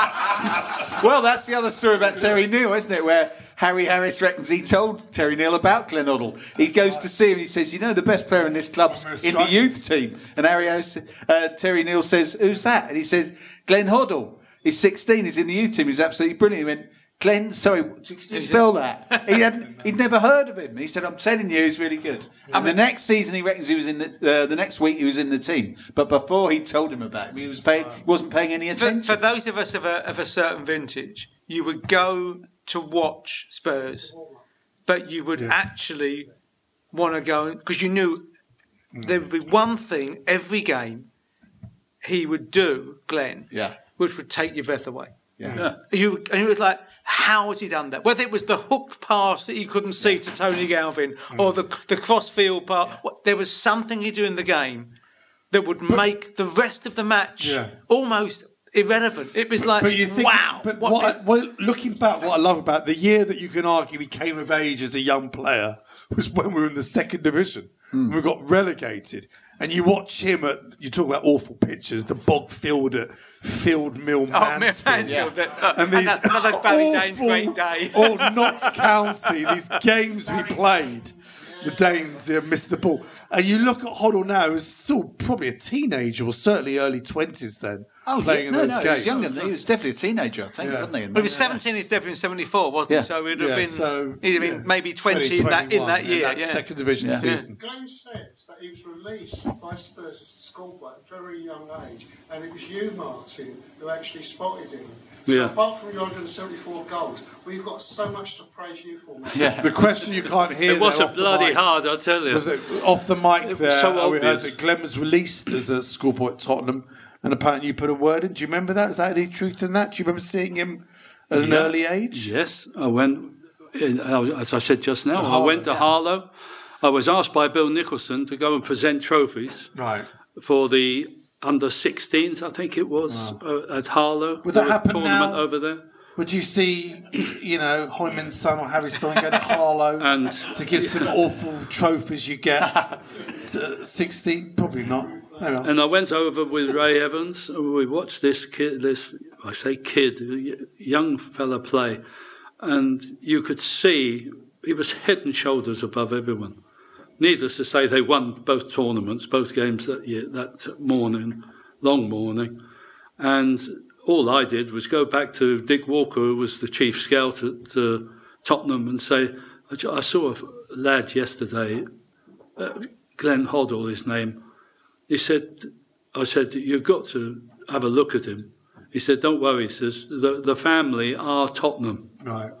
Well, that's the other story about Terry Neill, isn't it? Where Harry Harris reckons he told Terry Neill about Glenn Hoddle. He goes to see him and he says, You know, the best player in this club's in the youth team. And Harry Harris, uh, Terry Neill says, Who's that? And he says, Glenn Hoddle. He's 16, he's in the youth team, he's absolutely brilliant. He went, Glenn, sorry, could you spell that? *laughs* He hadn't, he'd never heard of him. He said, I'm telling you, he's really good. And the next season, he reckons he was in the, uh, the next week, he was in the team. But before he told him about him, he, was paying, he wasn't paying any attention. for those of us of a, of a certain vintage, you would go to watch Spurs, but you would actually want to go because you knew there would be one thing every game he would do, Glenn, Yeah. Which would take your breath away. Yeah. You and it was like, how has he done that? Whether it was the hooked pass that you couldn't see to Tony Galvin or the the crossfield pass, what, there was something he do in the game that would make the rest of the match Yeah. almost irrelevant. It was like, But you think, wow. But what, I, well, looking back, what I love about the year that you can argue he came of age as a young player was when we were in the second division. Hmm. And we got relegated. And you watch him at, you talk about awful pictures, the bog field at Field Mill Oh, Mansfield. Mansfield, that- uh, And these another Barry Daines great day. *laughs* old Notts County, these games we played. The Daines yeah, missed the ball. And you look at Hoddle now, he was still probably a teenager or certainly early 20s then, Oh, playing yeah, in those no, games. he was younger. than- He was definitely a teenager, I think, Yeah. wasn't he? Well, he was 17 in Devon in 74, wasn't Yeah. he? So it would have Yeah, been, so, he'd have been yeah. maybe 20 in that, in 2021, that in year. that yeah. second division Yeah. season. Glenn says that he was released by Spurs as a schoolboy at a very young age, and it was you, Martin, who actually spotted him. So Yeah. apart from your 174 goals, we've got so much to praise you for. mate. Yeah. The question you can't hear. It was there a bloody mic. hard, I'll tell you. Was it off the mic It was there? so uh, we heard obvious. that Glenn was released as a schoolboy at Tottenham, and apparently you put a word in. Do you remember that? Is that any truth in that? Do you remember seeing him at an Yeah. early age? Yes, I went, in, as I said just now, I went to yeah. Harlow. I was asked by Bill Nicholson to go and present trophies Right. for the under 16s, I think it was, uh, at Harlow. Would that a happen tournament now? over there. Would you see, you know, Hyman's son or Harry's son go to Harlow And- to get some *laughs* awful trophies you get *laughs* to 16? Probably not. And I went over with Ray Evans. We watched this kid, this I say kid, young fella play, and you could see he was head and shoulders above everyone. Needless to say, they won both tournaments, both games that year, that morning, long morning, and all I did was go back to Dick Walker, who was the chief scout at uh, Tottenham, and say, I I saw a lad yesterday, uh, Glenn Hoddle, his name. He said, I said, you've got to have a look at him. He said, don't worry. He says, the, the family are Tottenham. Right.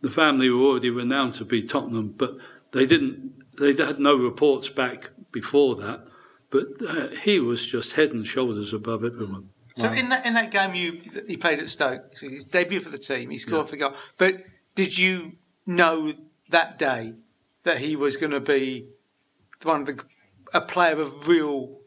The family were already renowned to be Tottenham, but they didn't, they had no reports back before that. But uh, he was just head and shoulders above everyone. So in that in that game you he played at Stoke, so his debut for the team, he scored for the goal. But did you know that day that he was going to be one of the a player of real,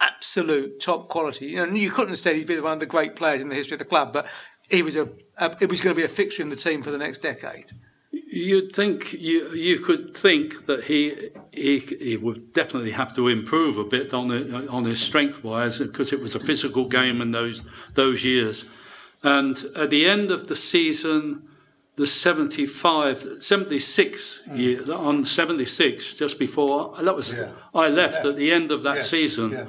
absolute top quality? You know, you couldn't said he'd be one of the great players in the history of the club, but he was a, a it was going to be a fixture in the team for the next decade. You'd think you you could think that he he he would definitely have to improve a bit on it, on his strength wise because it was a physical game in those those years, and at the end of the season, the 75, 76 mm. year on seventy six just before that was Yeah. I left at the end of that Yes, season. yeah.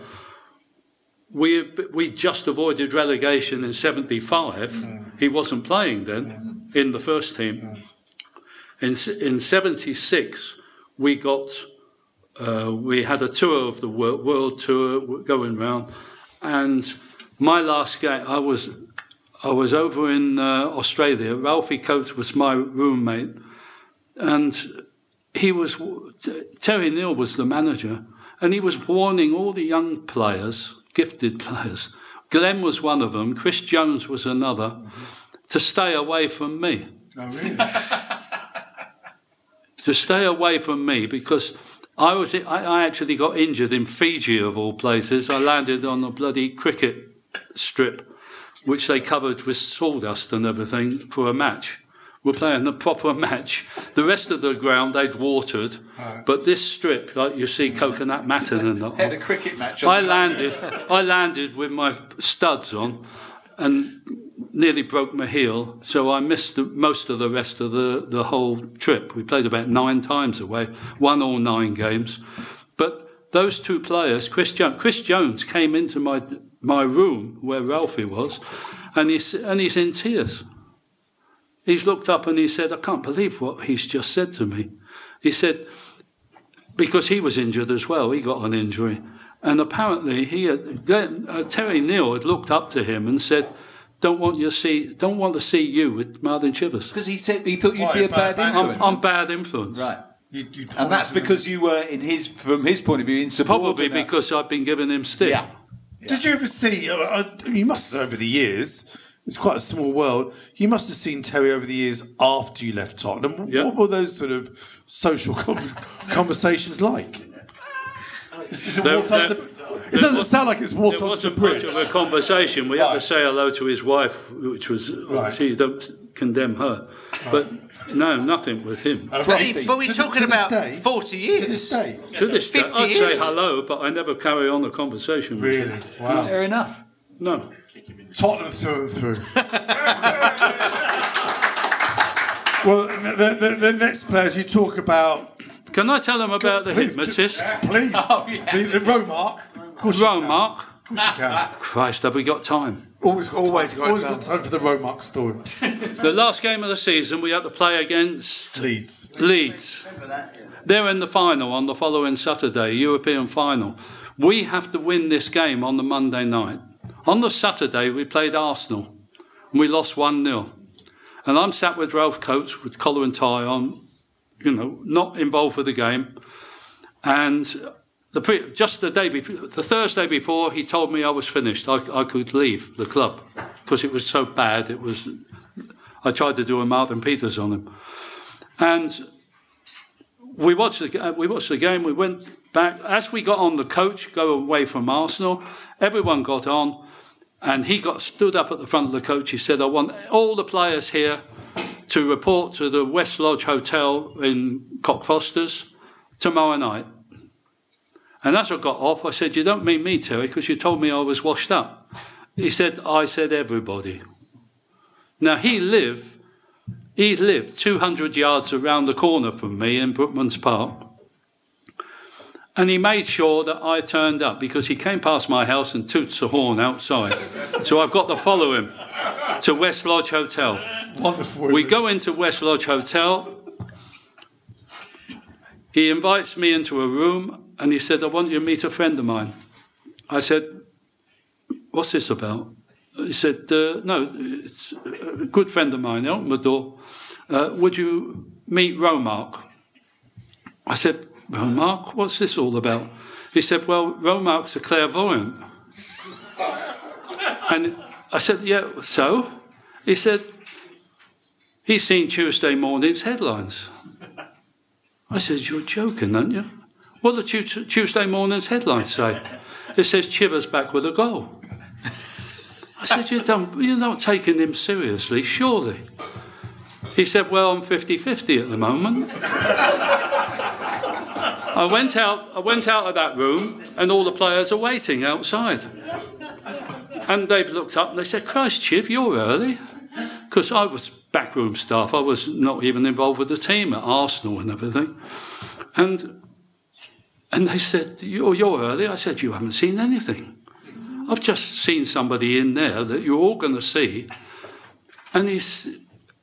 We we just avoided relegation in seventy five. Mm. He wasn't playing then mm. in the first team. In in '76, we got uh, we had a tour of the world, world tour going round, and my last game I was I was over in uh, Australia. Ralphie Coates was my roommate, and he was Terry Neill was the manager, and he was warning all the young players, gifted *laughs* players. Glenn was one of them. Chris Jones was another. To stay away from me Oh, really? *laughs* to stay away from me because I was I, I actually got injured in Fiji of all places. I landed on a bloody cricket strip, which they covered with sawdust and everything for a match. We're playing a proper match. The rest of the ground they'd watered, but this strip, like you see coconut matting and that. Had a cricket match. on I landed. I landed with my studs on, and nearly broke my heel. So I missed the, most of the rest of the the whole trip. We played about nine times away, won all nine games. But those two players, Chris Jones, Chris Jones came into my my room where Ralphie was, and he's and he's in tears. He's looked up and he said, "I can't believe what he's just said to me." He said, because he was injured as well. He got an injury, and apparently he had, Glenn- uh, Terry Neill had looked up to him and said, "Don't want you see, don't want to see you with Martin Chivers." Because he said he thought you'd Why, be a bad- bad, bad influence. I'm, I'm bad influence. right. You, you And that's because you were in his, from his point of view, insubordinate. Probably because I've been giving him stick. Yeah. Did you ever see? uh, uh, You must have over the years. it's quite a small world. You must have seen Terry over the years after you left Tottenham. Yeah. What were those sort of social con- conversations like? Is, is it, There- there- the- it doesn't sound like it's water There the bridge. of a conversation. We had to say hello to his wife, which was Right. obviously you don't condemn her, but no, nothing with him. But, he- but we're talking about 40 years. To this day. To this day, 50 I'd say hello, but I never carry on a conversation. With Really? him. Wow. Fair enough. No. Tottenham through and through. well, the, the, the next players you talk about. Can I tell them about the Please, hypnotist? Please. Oh, the, the Romark. Of course. Romark. Of course you can. Christ, have we got time? Always, always got always time. got time for the Romark story. *laughs* The last game of the season, we had to play against Leeds. Leeds. They're in the final on the following Saturday, European final. We have to win this game on the Monday night. On the Saturday, we played Arsenal and we lost 1 0. And I'm sat with Ralph Coates with collar and tie on, you know, not involved with the game. And the pre- just the day before, the Thursday before, he told me I was finished. I, I could leave the club because it was so bad. It was. I tried to do a Martin Peters on him, and we watched the uh, we watched the game. We went back as we got on the coach, go away from Arsenal. Everyone got on, and he got stood up at the front of the coach. He said, "I want all the players here to report to the West Lodge Hotel in Cockfosters tomorrow night." And as I got off, I said, "You don't mean me, Terry, because you told me I was washed up." He said, "I said everybody." Now he lived he lived 200 yards around the corner from me in Brookman's Park. And he made sure that I turned up because he came past my house and toots a horn outside. *laughs* so I've got to follow him to West Lodge Hotel. Wonderful. We go into West Lodge Hotel. He invites me into a room and he said, I want you to meet a friend of mine. I said, What's this about? He said, uh, No, it's a good friend of mine, the door. Uh, would you meet Romark? I said, Romark, what's this all about? He said, Well, Romark's a clairvoyant. *laughs* And I said, Yeah, so? He said, He's seen Tuesday morning's headlines. I said, You're joking, aren't you? What the Tu- Tuesday morning's headlines say? It says Chivers back with a goal. I said, you don't, You're not taking him seriously, surely. He said, Well, I'm 50 50 at the moment. I went out. I went out of that room, and all the players are waiting outside. And they've looked up and they said, "Christ, Chiv, you're early," because I was backroom staff. I was not even involved with the team at Arsenal and everything. And and they said, "You're, you're early." I said, "You haven't seen anything. I've just seen somebody in there that you're all going to see." And he's,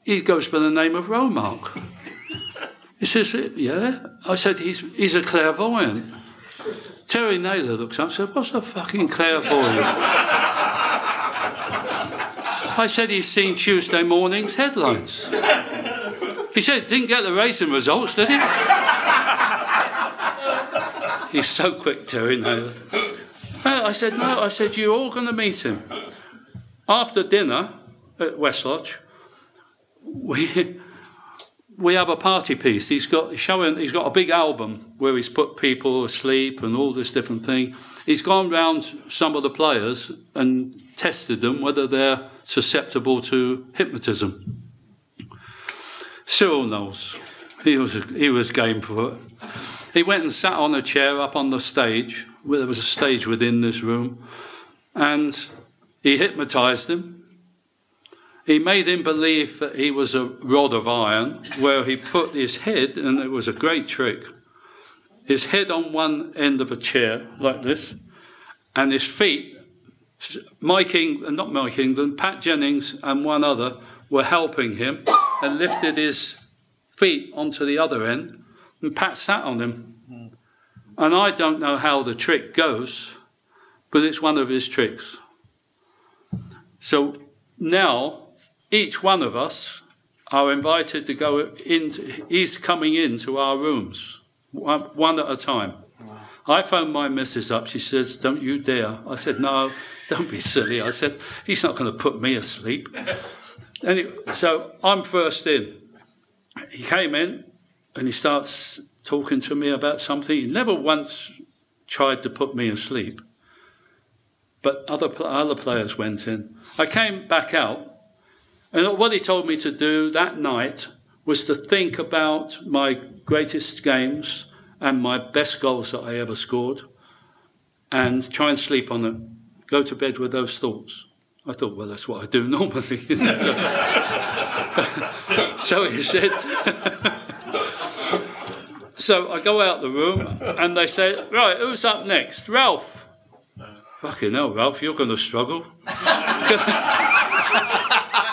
he goes by the name of Romark. *laughs* He says, Yeah. I said, He's, he's a clairvoyant. Terry Naylor looks up and said, What's a fucking clairvoyant? *laughs* I said, He's seen Tuesday morning's headlines. He said, Didn't get the racing results, did he? He's so quick, Terry Naylor. Uh, I said, No. I said, You're all going to meet him. After dinner at West Lodge, we we have a party piece. He's got showing. He's got a big album where he's put people asleep and all this different thing. He's gone round some of the players and tested them whether they're susceptible to hypnotism. Cyril Knowles. He was he was game for it. He went and sat on a chair up on the stage. There was a stage within this room, and he hypnotised him. He made him believe that he was a rod of iron, where he put his head, and it was a great trick, his head on one end of a chair, like this, and his feet, Mike Eng, uh, not Mike England, Pat Jennings and one other were helping him and lifted his feet onto the other end, and Pat sat on him. And I don't know how the trick goes, but it's one of his tricks. So now each one of us are invited to go into, he's coming into our rooms one, one at a time. I phoned my missus up. She says, "Don't you dare." I said, "No, don't be silly." I said, "He's not going to put me asleep." *laughs* Anyway, so I'm first in. He came in and he starts talking to me about something. He never once tried to put me asleep, but other other players went in. I came back out, and what he told me to do that night was to think about my greatest games and my best goals that I ever scored, and try and sleep on them. Go to bed with those thoughts. I thought, well, that's what I do *laughs* normally. *laughs* so he said. *laughs* so I go out the room, and they say, right, who's up next? Ralph. Fucking hell, Ralph, you're going to struggle. *laughs* *laughs*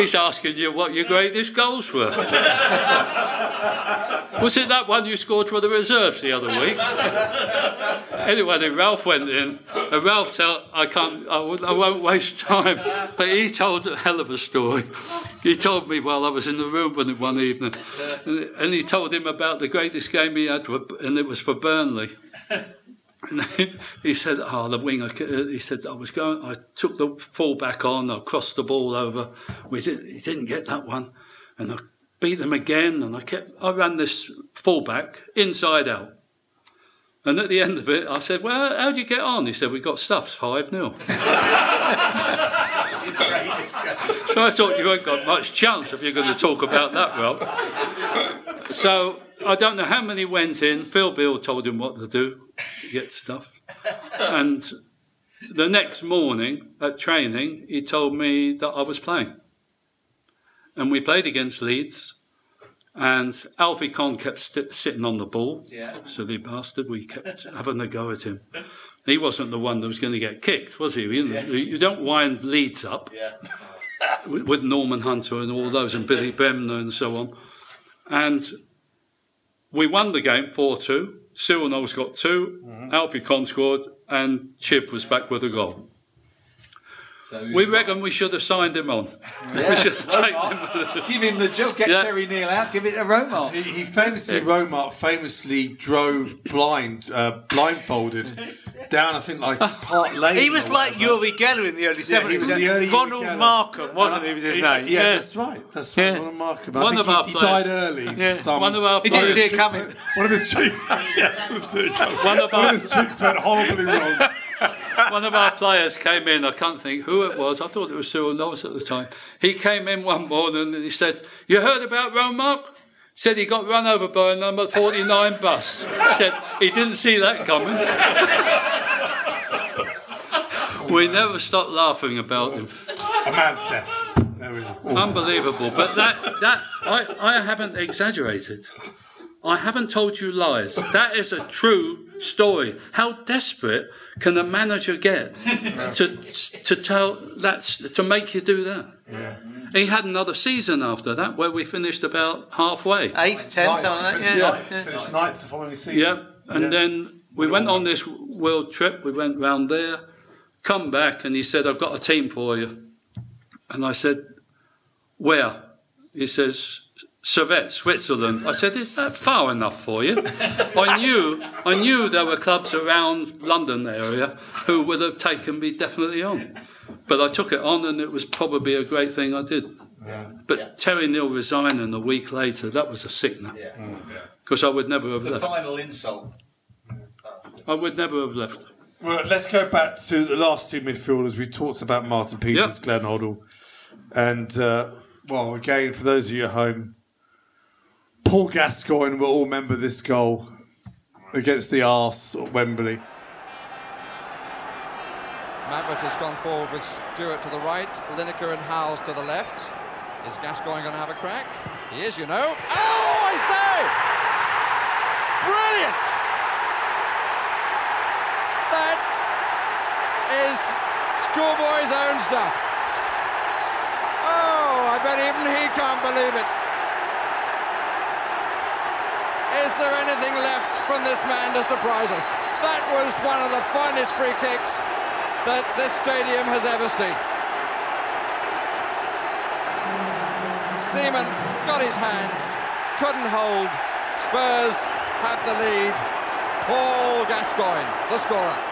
He's asking you what your greatest goals were. *laughs* Was it that one you scored for the reserves the other week? anyway, then Ralph went in, and Ralph told, I can't, I, won't- I won't waste time, but he told a hell of a story. He told me while I was in the room with him one evening, and, and he told him about the greatest game he had, for, and it was for Burnley. And *laughs* he said, "Oh, the wing." He said, "I was going. I took the fullback on. I crossed the ball over. We did, he didn't get that one, and I beat them again. And I kept. I ran this fullback inside out. And at the end of it, I said, "Well, how would you get on?" He said, "We got stuffs five 0 *laughs* So I thought you ain't got much chance if you're going to talk about that, well. So I don't know how many went in. Phil Bill told him what to do, get stuff. And the next morning at training, he told me that I was playing. And we played against Leeds. And Alfie Conn kept st- sitting on the ball. Yeah. Silly bastard. We kept having a go at him. He wasn't the one that was going to get kicked, was he? You, know, you don't wind Leeds up Yeah. *laughs* with, with Norman Hunter and all those, and Billy Bremner and so on. And we won the game 4 2. Cyril Knowles got 2 Alfie Conn scored, and Chip was back with a goal. So We reckon we should have signed him on. *laughs* we should have taken him. *laughs* Give him the job. Get Yeah. Terry Neill out. Give it to Romar. He, he famously, Romar famously drove blind, uh, blindfolded *laughs* down, I think, like Park Lane. He was like. Uri Geller in the early Yeah, 70s. he was the early Ronald Geller. Markham, wasn't he, was his Yeah, name? Yeah, that's right. That's right. Ronald Markham. I One of he, our he players- died early. Yeah. Some- One of our He didn't see it coming. One of his cheeks. *laughs* yeah. One of One of his cheeks went horribly wrong. *laughs* One of our players came in, I can't think who it was, I thought it was Cyril Knowles at the time. He came in one morning and he said, You heard about Romark? Said he got run over by a number 49 bus. Said he didn't see that coming. *laughs* we never stopped laughing about him. A man's death. There we go. Unbelievable. But that, that I, I haven't exaggerated. I haven't told you lies. That is a true story. How desperate can a manager get to to tell that's to make you do that? He had another season after that where we finished about halfway. Eighth, tenth, something like that. Finished Yeah. ninth, finished ninth the following season. Yeah, and then we went on this world trip. We went round there, come back, and he said, "I've got a team for you." And I said, "Where?" He says, "Servette, Switzerland." I said, "Is that far enough for you?" I knew, I knew there were clubs around London area who would have taken me definitely on, but I took it on, and it was probably a great thing I did. But Terry Neill resigning a week later—that was a sickener, because I would never have The left. final insult. I would never have left. Well, let's go back to the last two midfielders. We talked about Martin Peters, Glenn Hoddle, and uh, well, again for those of you at home, Paul Gascoigne will all remember this goal against the Arse at Wembley. Mabbutt has gone forward with Stewart to the right, Lineker and Howells to the left. Is Gascoigne going to have a crack? He is, you know. Oh, I say! Brilliant! That is schoolboy's own stuff. Oh, I bet even he can't believe it. Is there anything left from this man to surprise us? That was one of the finest free kicks that this stadium has ever seen. Seaman got his hands, couldn't hold. Spurs have the lead. Paul Gascoigne, the scorer.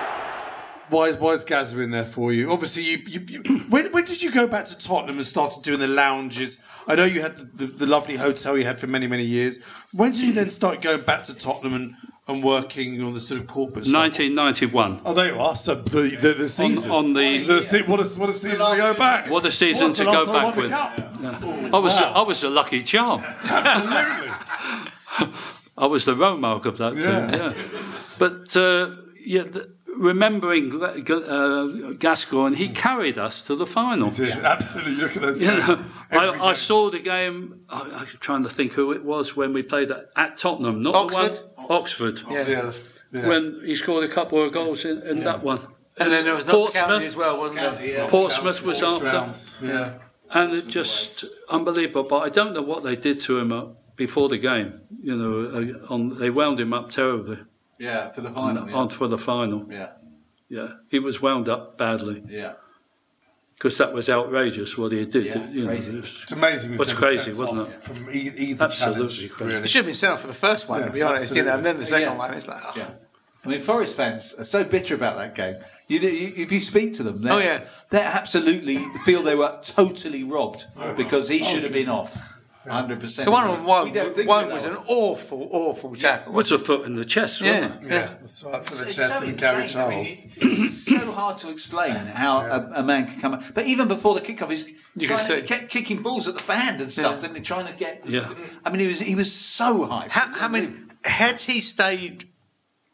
Why is, why is Gazza in there for you? Obviously, you, you, you *clears throat* when, when did you go back to Tottenham and started doing the lounges? I know you had the, the, the lovely hotel you had for many, many years. When did you then start going back to Tottenham and, and working on the sort of corporate stuff? 1991. Oh, there you are. So the the, the season on the- the se- what a what a season to go back. What a season What's to go time I back with. Yeah. I was Wow. I was a lucky charm. *laughs* Absolutely. *laughs* I was the Romark of that Yeah. team. Yeah. But uh, yeah, the, remembering uh, Gascoigne, he carried us to the final. Absolutely. Look at those You know, I, I saw the game. I, I'm trying to think who it was when we played at, at Tottenham, not Oxford? the one Oxford. Yeah. Yeah, yeah. When he scored a couple of goals in, in that one. And then there was Notts County as well, wasn't there? Portsmouth was Six after. rounds, yeah. And it just unbelievable. But I don't know what they did to him uh, before the game. You know, uh, on, they wound him up terribly. Yeah, for the final. On, yeah. on for the final. Yeah. Yeah, he was wound up badly. Yeah. Because that was outrageous what he did. Yeah, you know, crazy. it was, It's amazing. was crazy, wasn't it? From e- either Absolutely challenge, crazy. It should have been sent off for the first one, Yeah, to be honest. You know, and then the second Yeah. one, it's like, oh. Yeah. I mean, Forest fans are so bitter about that game. You, you if you speak to them, oh, they Oh, yeah. they absolutely feel they were totally robbed oh, because he should have been off, hundred percent. The one on one, We one of it was an awful, awful tackle. was a foot in the chest, Yeah, wasn't it? yeah. That's right for the It's chest so and Gary insane. I mean, Charles. it's so hard to explain how a, a man can come. up. But even before the kickoff, he's You can to, see. kept kicking balls at the band and stuff, Yeah. didn't he? Trying to get. Yeah. I mean, he was he was so hyped. How, I mean, had he stayed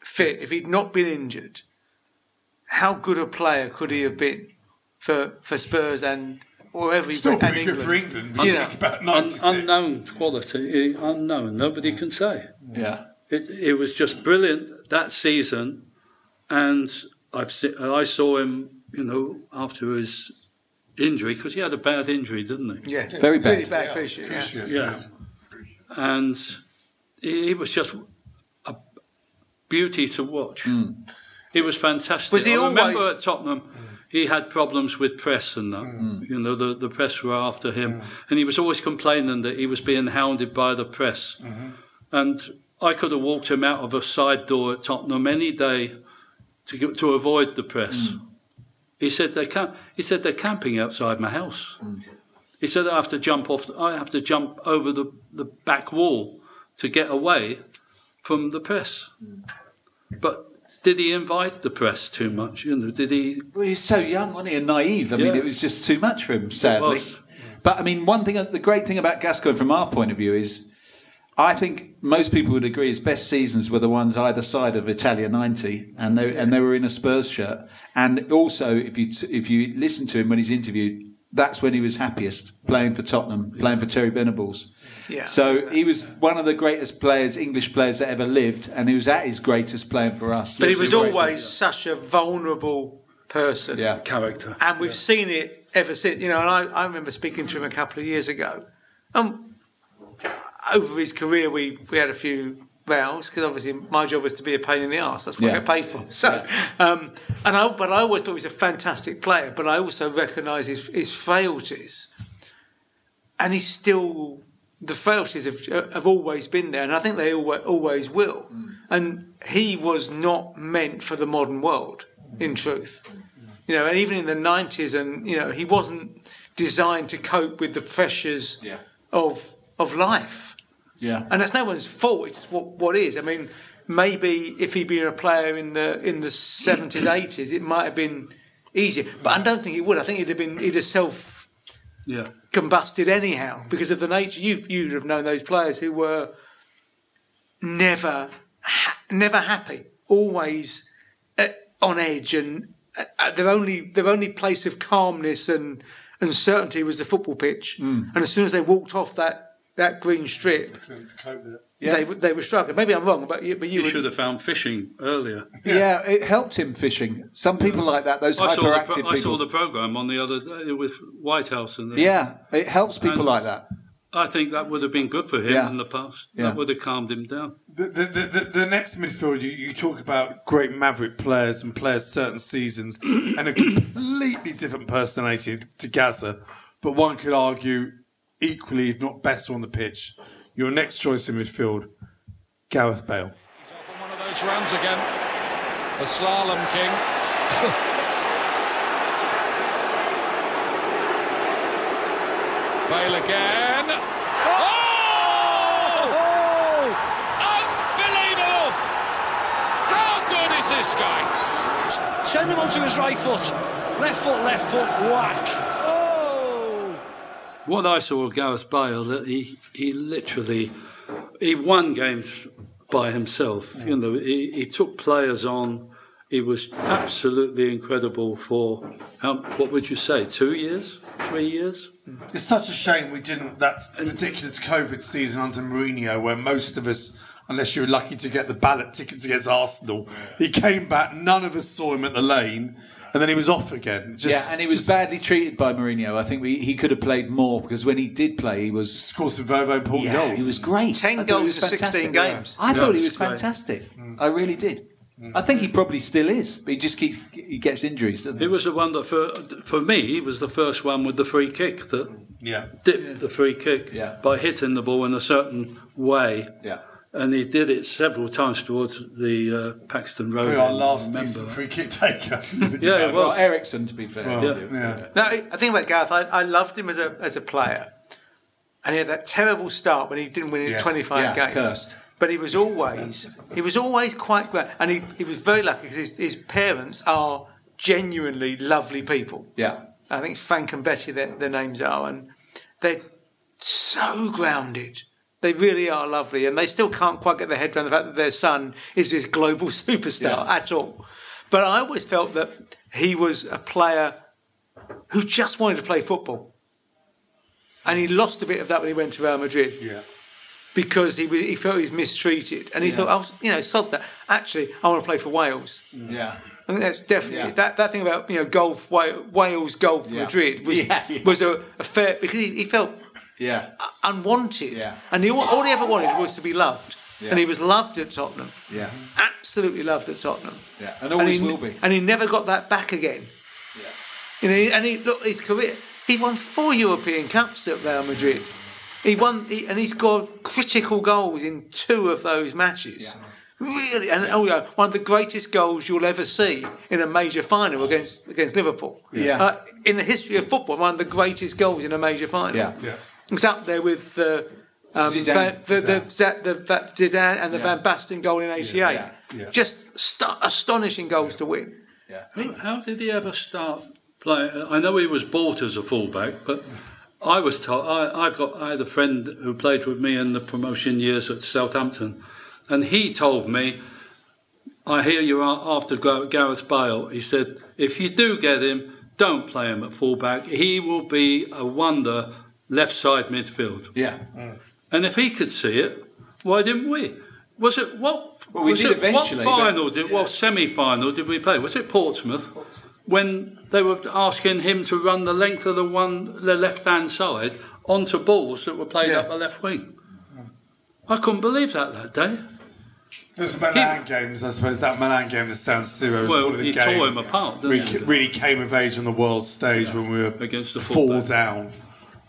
fit, if he'd not been injured, how good a player could he have been for for Spurs and wherever he Still and pretty England? good for England. You You know, think about Un- unknown quality, eh, unknown. Nobody can say. Yeah. It, it was just brilliant that season, and I've se- I saw him, you know, after his injury because he had a bad injury, didn't he? yeah, Very bad. really bad cruciate, yeah. Cruciate, Yeah, and he, he was just a beauty to watch. He was fantastic. Was he I remember always- at Tottenham. He had problems with press and that. Mm. You know, the, the press were after him. Mm. And he was always complaining that he was being hounded by the press. Mm-hmm. And I could have walked him out of a side door at Tottenham any day to, get, to avoid the press. Mm. He said they camp, He said they're camping outside my house. He said I have to jump off. I have to jump over the, the back wall to get away from the press. But did he invite the press too much? You know, did he? Well, he was so young, wasn't he, and naive. I mean, it was just too much for him, sadly. was. But I mean, one thing, the great thing about Gascoigne from our point of view is, I think most people would agree his best seasons were the ones either side of Italia '90, and they and they were in a Spurs shirt. And also, if you if you listen to him when he's interviewed, that's when he was happiest playing for Tottenham, playing for Terry Venables. Yeah. So he was one of the greatest players, English players that ever lived, and he was at his greatest playing for us. But he was He great. always such a vulnerable person. yeah. Character. And we've seen it ever since. You know, and I, I remember speaking to him a couple of years ago. Um, over his career, we, we had a few rows because obviously my job was to be a pain in the ass. That's what Yeah. I get paid for. *laughs* So, um, and I, but I always thought he was a fantastic player. But I also recognise his, his frailties, and he's still the frailties have, have always been there, and I think they always, always will. Mm. And he was not meant for the modern world, in truth. You know, and even in the nineties, and you know, he wasn't designed to cope with the pressures Yeah. of of life. Yeah. And that's no one's fault. It's what what is. I mean, maybe if he'd been a player in the in the seventies, eighties, it might have been easier. But I don't think it would. I think he'd have been he'd have self Yeah. combusted anyhow because of the nature. You've you'd have known those players who were never ha- never happy, always uh, on edge, and uh, uh, their only their only place of calmness and and certainty was the football pitch. Mm. And as soon as they walked off that that green strip, Couldn't cope with it. they they were struggling. Maybe I'm wrong, but you, but you, You should have found fishing earlier. Yeah. it helped him fishing. Some people like that, those I hyperactive pro- people. I saw the program on the other day with Whitehouse and the, yeah, it helps people And- like that. I think that would have been good for him Yeah. in the past. Yeah. That would have calmed him down. The, the, the, the, the next midfield, you, you talk about great maverick players and players certain seasons *clears throat* and a completely different personality to Gaza, but one could argue equally, if not better, on the pitch. Your next choice in midfield, Gareth Bale. English runs again. The slalom king. *laughs* Bale again. Oh! Unbelievable! How good is this guy? Send him onto his right foot. Left foot, left foot, whack. What I saw of Gareth Bale, that he, he literally he won games by himself. You know, he, he took players on. He was absolutely incredible for how, what would you say, two years, three years? Mm. It's such a shame we didn't that ridiculous COVID season under Mourinho, where most of us, unless you were lucky to get the ballot tickets against Arsenal, he came back. None of us saw him at the lane, and then he was off again. Just, yeah, and he was badly treated by Mourinho. I think we, he could have played more because when he did play, he was scored some very, very important yeah, goals. He was great. 10 I goals he in 16 fantastic. games. I Yeah, thought he was was great. fantastic. Mm. I really did. I think he probably still is, but he just keeps he gets injuries. Doesn't He was the one that, for, for me, he was the first one with the free kick that Yeah. dipped the free kick Yeah. by hitting the ball in a certain way. Yeah. And he did it several times towards the uh, Paxton Road. Probably our last remember decent free kick taker. *laughs* Yeah, it Well. Eriksen, to be fair. Well, Yeah. yeah. No, I I think about Gareth. I, I loved him as a as a player, and he had that terrible start when he didn't win in Yes. 25 Yeah, games. cursed. But he was always he was always quite great, and he, he was very lucky because his, his parents are genuinely lovely people. Yeah. I think Frank and Betty their, their names are, and they're so grounded. They really are lovely, and they still can't quite get their head around the fact that their son is this global *laughs* superstar Yeah. at all. But I always felt that he was a player who just wanted to play football, and he lost a bit of that when he went to Real Madrid Yeah. because he he felt he was mistreated, and he Yeah. thought, I was, you know, sod that. Actually, I want to play for Wales. Mm. Yeah. I think that's definitely Yeah. that, that thing about you know golf Wales golf Yeah. Madrid was *laughs* Yeah, yeah. was a, a fair because he, he felt Yeah. unwanted Yeah. and he, all, all he ever wanted was to be loved Yeah. and he was loved at Tottenham Yeah. absolutely loved at Tottenham Yeah. And always he, will be. and he never got that back again Yeah. you know and he look his career he won four European Cups at Real Madrid he won he, and he scored critical goals in two of those matches Yeah. Really, and oh yeah, one of the greatest goals you'll ever see in a major final against against Liverpool. Yeah. Uh, in the history of football, one of the greatest goals in a major final. Yeah. Yeah. It's up there with the um, Zidane. Van, the, the, Za- the, Zidane and the Yeah. Van Basten goal in '88. Yeah. Yeah. Just st- astonishing goals to win. Yeah. How, how did he ever start playing? I know he was bought as a fullback, but I was told I, I've got I had a friend who played with me in the promotion years at Southampton, and he told me, "I hear you're after Gareth Bale." He said, "If you do get him, don't play him at fullback. He will be a wonder left side midfield." Yeah. And if he could see it, why didn't we? Was it what? Well, we was did it, eventually, What final did? What semi-final did we play? Was it Portsmouth? When they were asking him to run the length of the one, the left-hand side onto balls that were played Yeah. up the left wing. I couldn't believe that that day. There's the Milan games, I suppose. That Milan game, San Siro, was Well, probably the he game tore him apart, we he? really came of age on the world stage when we were Against the fall fullback. down.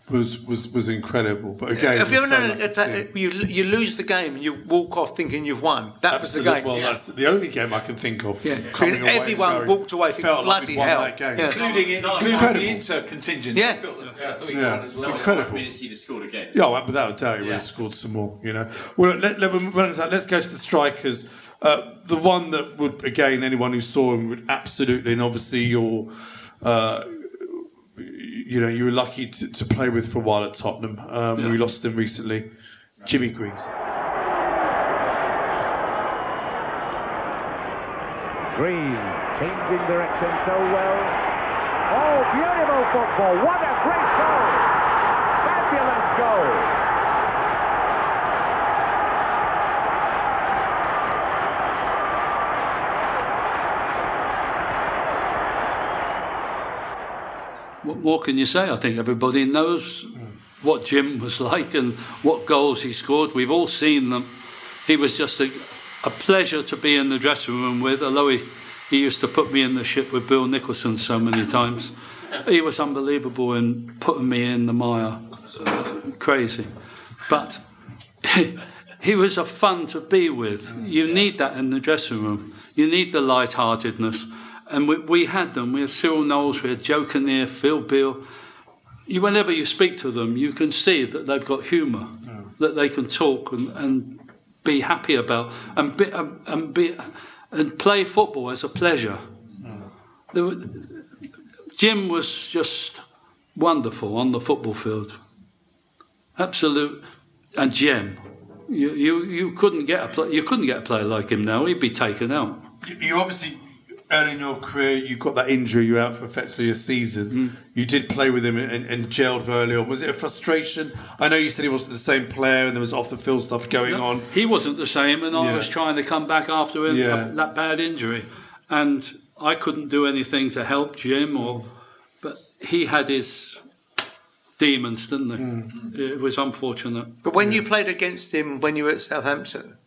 Was, was was incredible, but again, If you ever we're so know lucky that you you lose the game and you walk off thinking you've won, that was the game. Well, that's the only game I can think of. Yeah. coming away and Everyone going, walked away thinking, felt like "Bloody hell." that game. Yeah. Including, it, It's including incredible. the Inter contingent. Yeah. Yeah, it's Well, incredible. minutes he'd have scored again. Yeah, well, without a doubt, he would Yeah. have scored some more. You know. Well, let, let, let's go to the strikers. Uh, the one that would, again, anyone who saw him would absolutely, and obviously your, uh, you know, you were lucky to, to play with for a while at Tottenham. Um, We lost him recently, Jimmy Greaves. Green changing direction so well. Oh, beautiful football. What a great goal. Fabulous goal. What more can you say? I think everybody knows what Jim was *laughs* like and what goals he scored. We've all seen them. He was just a, a pleasure to be in the dressing room with, although he, he used to put me in the ship with Bill Nicholson so many *laughs* times. He was unbelievable in putting me in the mire. Uh, crazy. But *laughs* he was a fun to be with. You need that in the dressing room. You need the light-heartedness. And we, we had them. We had Cyril Knowles, we had Joe Kinnear, Phil Beal. You, whenever you speak to them, you can see that they've got humour, that they can talk and, and be happy about, and be, um, and be and play football as a pleasure. There were- Jim was just wonderful on the football field. Absolute a gem. You, you, you couldn't get a play, you couldn't get a player like him now. He'd be taken out. You, you obviously early in your career you got that injury. You were out for effectively a season. Mm. You did play with him and, and gelled very early on. Was it a frustration? I know you said he wasn't the same player and there was off the field stuff going No, on. He wasn't the same, and I Yeah. was trying to come back after him, Yeah. that bad injury, and I couldn't do anything to help Jim. Or, but he had his demons, didn't he? Mm. It was unfortunate. But when you played against him when you were at Southampton,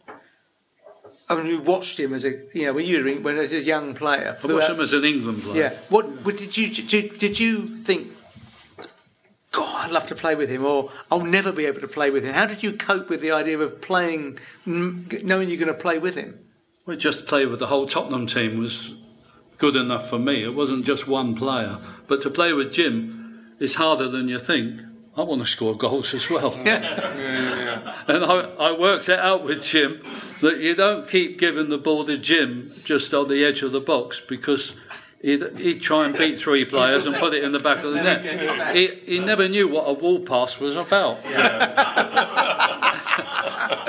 I mean, you watched him as a, you know, when you were when as a young player. I watched him as an England player. Yeah. What, what did you did, did you think? God, I'd love to play with him, or I'll never be able to play with him. How did you cope with the idea of playing, knowing you're going to play with him? We just play with the whole Tottenham team was good enough for me. It wasn't just one player, but to play with Jim is harder than you think. I want to score goals as well. And I, I worked it out with Jim that you don't keep giving the ball to Jim just on the edge of the box because he'd, he'd try and beat three players and put it in the back of the net. He, he never knew what a wall pass was about. *laughs*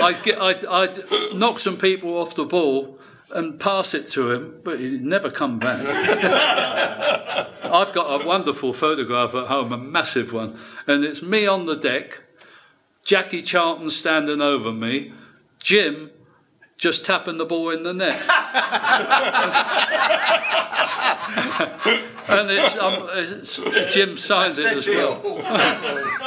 I'd, get, I'd, I'd knock some people off the ball and pass it to him, but he'd never come back. *laughs* I've got a wonderful photograph at home, a massive one, and it's me on the deck, Jackie Charlton standing over me, Jim just tapping the ball in the net. *laughs* and it's, um, it's Jim signed it as well.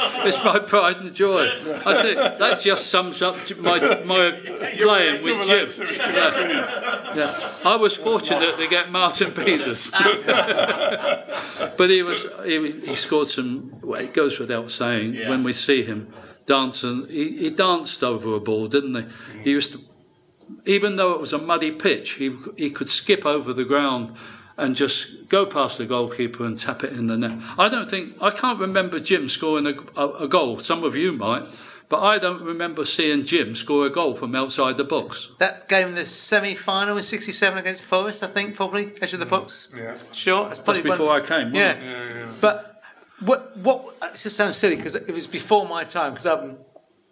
*laughs* it's my pride and joy. I think that just sums up my my playing with Jim. Yeah. Yeah. I was fortunate to get Martin Peters, *laughs* but he was he, he scored some. Well, it goes without saying when we see him dancing. He, he danced over a ball, didn't he? He used to even though it was a muddy pitch, he, he could skip over the ground and just go past the goalkeeper and tap it in the net. I don't think, I can't remember Jim scoring a, a, a goal. Some of you might, but I don't remember seeing Jim score a goal from outside the box. That game in the semi-final in '67 against Forest, I think, probably edge of the box. Mm, yeah. Sure, that's probably before one- I came, wasn't Yeah. But what? What? It just sounds silly because it was before my time because I'm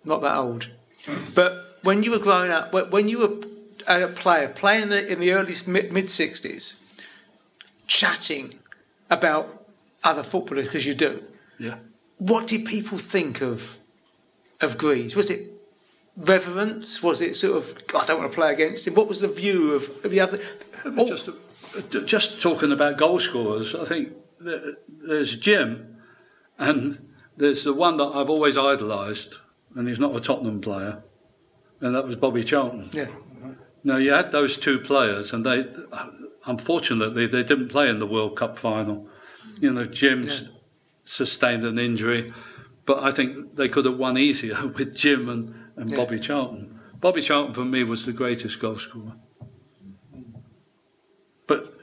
not that old. Hmm. But when you were growing up, when- when you were a player playing in the, in the early mid '60s, chatting about other footballers because you do. Yeah. What did people think of of Greaves? Was it reverence? Was it sort of "God, I don't want to play against him? What was the view of, of the other? Oh, Just, uh, just talking about goal scorers, I think there's Jim, and there's the one that I've always idolised, and he's not a Tottenham player, and that was Bobby Charlton. Yeah. Now you had those two players, and they, unfortunately, they didn't play in the World Cup final. You know, Jim s sustained an injury, but I think they could have won easier *laughs* with Jim and, and Yeah. Bobby Charlton. Bobby Charlton for me was the greatest goal scorer. But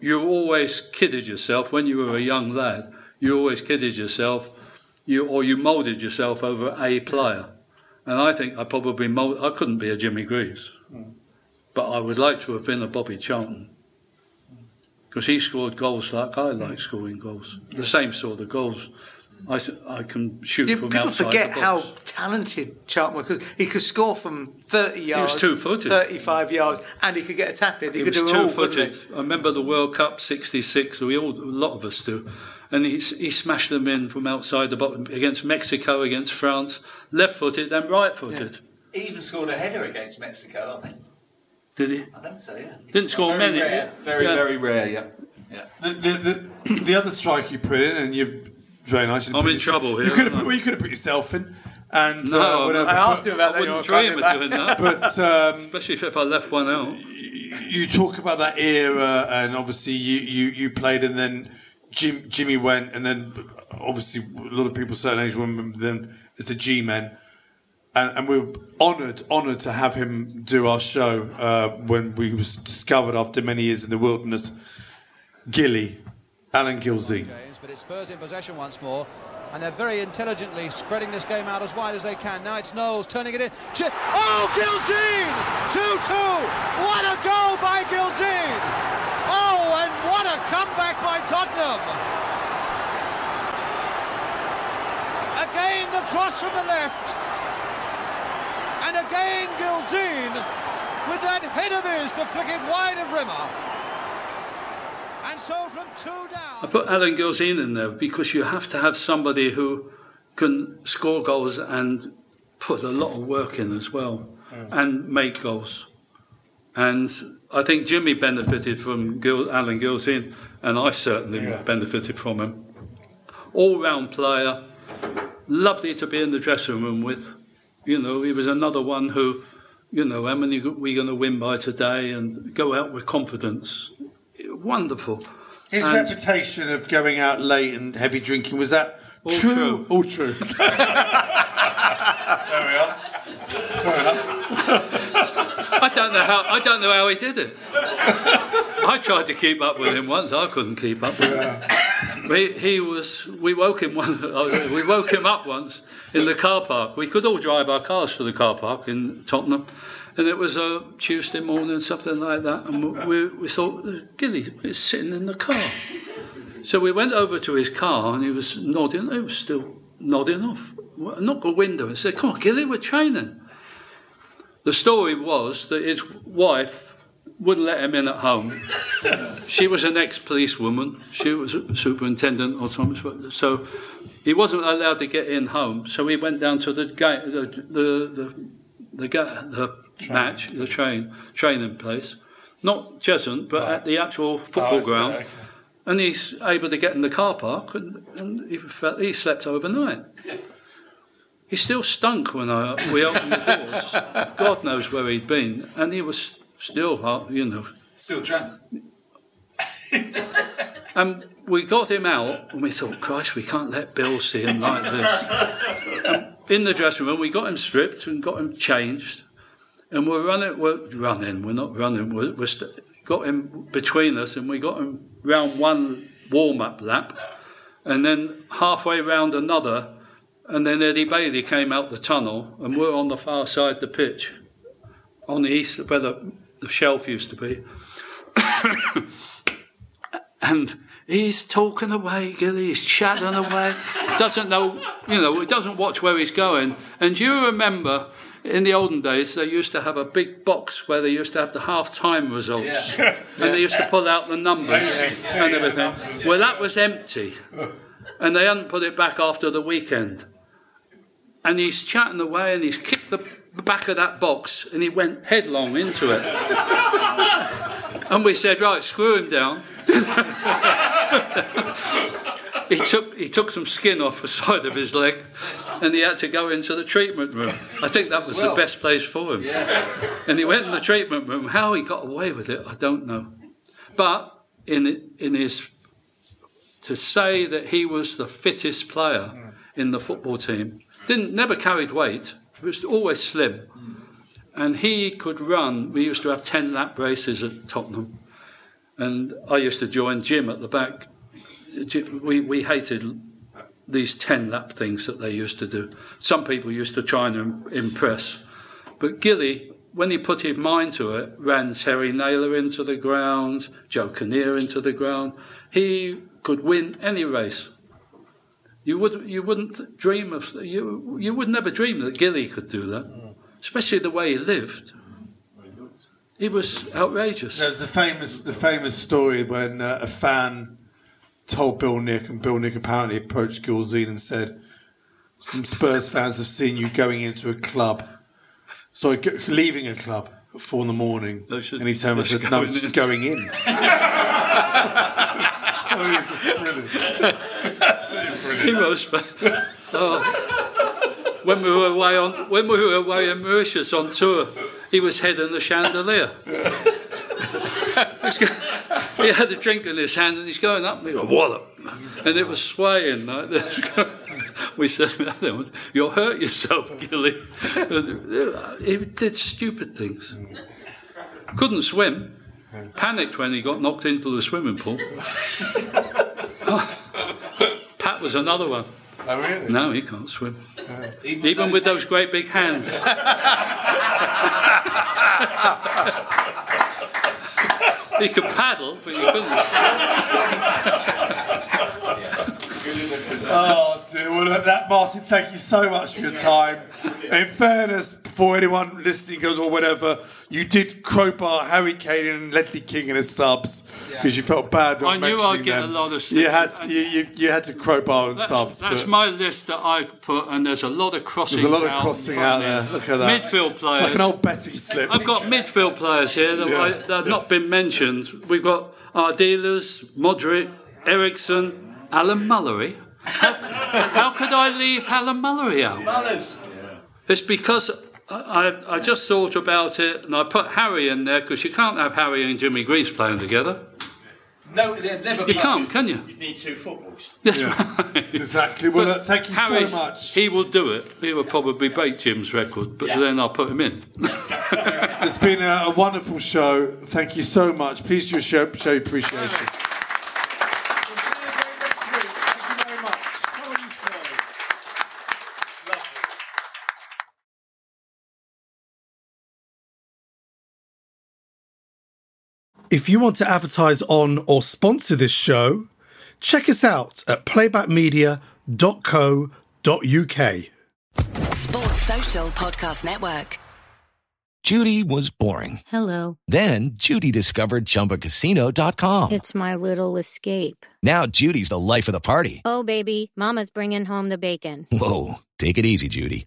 you always kidded yourself when you were a young lad. You always kidded yourself, you or you moulded yourself over a player. And I think I probably mold, I couldn't be a Jimmy Greaves, but I would like to have been a Bobby Charlton because he scored goals like I like mm. scoring goals, the same sort of goals. I, I can shoot Yeah, from people outside forget the how talented Charlton was because he could score from 30 yards, he was two-footed. 35 yards, and he could get a tap in. He, He could was do it all, two-footed. I remember the World Cup '66. We all, a lot of us do, and he he smashed them in from outside the box against Mexico, against France, left footed, then right footed. He even scored a header against Mexico, I think. Did he? I think so, yeah. Didn't score very many. Rare. Very, Yeah. very rare, yeah. yeah. The, the, the, the other strike you put in, and you're very nice. you I'm in your- trouble here, You could have put, well, you could have put yourself in, and No, uh, I'm whatever. I asked but- him about that, I wouldn't dream of doing that. But um, especially if I left one out. you talk about that era, and obviously you, you, you played, and then Jim, Jimmy went, and then obviously a lot of people certain age will remember them as the G men. And, and we were honoured, honoured to have him do our show uh, when we was discovered after many years in the wilderness. Gilly, Alan. James, but it's Spurs in possession once more. And they're very intelligently spreading this game out as wide as they can. Now it's Knowles turning it in. Ch- oh, Gilzean! 2-2! What a goal by Gilzean! Oh, and what a comeback by Tottenham! Again the cross from the left. And again Gilzean with that head of his to flick it wide of Rimmer. And so from two down. I put Alan Gilzean in there because you have to have somebody who can score goals and put a lot of work in as well and make goals. And I think Jimmy benefited from Gil, Alan Gilzean, and I certainly benefited from him. All round player, lovely to be in the dressing room with. You know, he was another one who, you know, how many are we going to win by today and go out with confidence. Wonderful. His And- reputation of going out late and heavy drinking was that All true? true. All true. *laughs* there we are. Fair enough. I don't know how I don't know how he did it. *laughs* I tried to keep up with him once. I couldn't keep up with him. He, he was. We woke him *laughs* one. uh, We woke him up once in the car park. We could all drive our cars to the car park in Tottenham, and it was a Tuesday morning, something like that. And we, we thought Gilly is sitting in the car. So we went over to his car, and he was nodding. He was still nodding off. I knocked the window and said, "Come on, Gilly, we're training." The story was that his wife wouldn't let him in at home. she was an ex-policewoman. She was a superintendent or something. So he wasn't allowed to get in home. So he went down to the the the the, the, the match, the train training place, not Cheshunt, but at the actual football Oh, ground. okay. And he's able to get in the car park, and, and he, felt, he slept overnight. He still stunk when I, we opened the doors. *laughs* God knows where he'd been, and he was still, uh, you know. Still drunk. And *laughs* we got him out, and we thought, Christ, we can't let Bill see him like this. And *laughs* in the dressing room, we got him stripped and got him changed, and we're running. We're running. We're not running. We're, we're st- got him between us, and we got him round one warm-up lap, and then halfway round another, and then Eddie Baily came out the tunnel, and we're on the far side of the pitch, on the east where the, the shelf used to be. and he's talking away, Gilly, he's chatting away, doesn't know, you know, he doesn't watch where he's going. And do you remember in the olden days, they used to have a big box where they used to have the half time results. Yeah. And they used to pull out the numbers Yeah. and everything. Well, that was empty. And they hadn't put it back after the weekend. And he's chatting away and he's kicked the the back of that box and he went headlong into it. *laughs* and we said, right, screw him down. *laughs* he took he took some skin off the *laughs* side of his leg and he had to go into the treatment room. I think that was the best place for him. And he went in the treatment room. How he got away with it, I don't know. But in in his to say that he was the fittest player in the football team, didn't never carried weight, he was always slim. And he could run. We used to have 10 lap races at Tottenham. And I used to join Jim at the back. We, we hated these 10 lap things that they used to do. Some people used to try and impress. But Gilly, when he put his mind to it, ran Terry Naylor into the ground, Joe Kinnear into the ground. He could win any race. You would you wouldn't dream of you you would never dream that Gilly could do that, especially the way he lived. It was outrageous. There's the famous the famous story when uh, a fan told Bill Nick, and Bill Nick apparently approached Gilzean and said, "Some Spurs fans have seen you going into a club, sorry, leaving a club at four in the morning." And he turned and said, "No, going just going in." oh, *laughs* it's just brilliant. Brilliant. He was. oh. When we were away on when we were away in Mauritius on tour, he was heading the chandelier. He had a drink in his hand and he's going up he go wallop. And and it was swaying like this. We said, *laughs* "You'll hurt yourself, *laughs* Gilly." he did stupid things. Couldn't swim. Panicked when he got knocked into the swimming pool. *laughs* Ah, Pat was another one. Oh, really? No, he can't swim. Even, with those great big hands. he could paddle, but he couldn't. Oh, dear. Well, look, that, Martin, thank you so much for your time. In fairness, before anyone listening goes or whatever, you did crowbar Harry Kane and Ledley King in his subs because you felt bad not I knew I'd get them. a lot of You had to, you, you, you had to crowbar and That's, subs. that's but my list that I put, and there's a lot of crossing. there's a lot of out crossing out there. there. Look at that. Midfield It's players. like an old betting slip. I've got midfield players here that, Yeah. I, that have not been mentioned. We've got Ardiles, Modric, Eriksen, Alan Mullery. How, how could I leave Alan Mullery out? Mullers. It's because I, I, I just thought about it and I put Harry in there because you can't have Harry and Jimmy Greaves playing together. No, they're never. You can't, can you? You need two footballs. That's right. Exactly. Well, But look, thank you Harry's- so much. He will do it. He will probably break Jim's record, but then I'll put him in. It's been a, a wonderful show. Thank you so much. Please just show, show your appreciation. If you want to advertise on or sponsor this show, check us out at playbackmedia.co.uk. Sports Social Podcast Network. Judy was boring. Hello. Then Judy discovered ChumbaCasino.com. It's my little escape. Now Judy's the life of the party. Oh, baby, Mama's bringing home the bacon. Whoa, take it easy, Judy.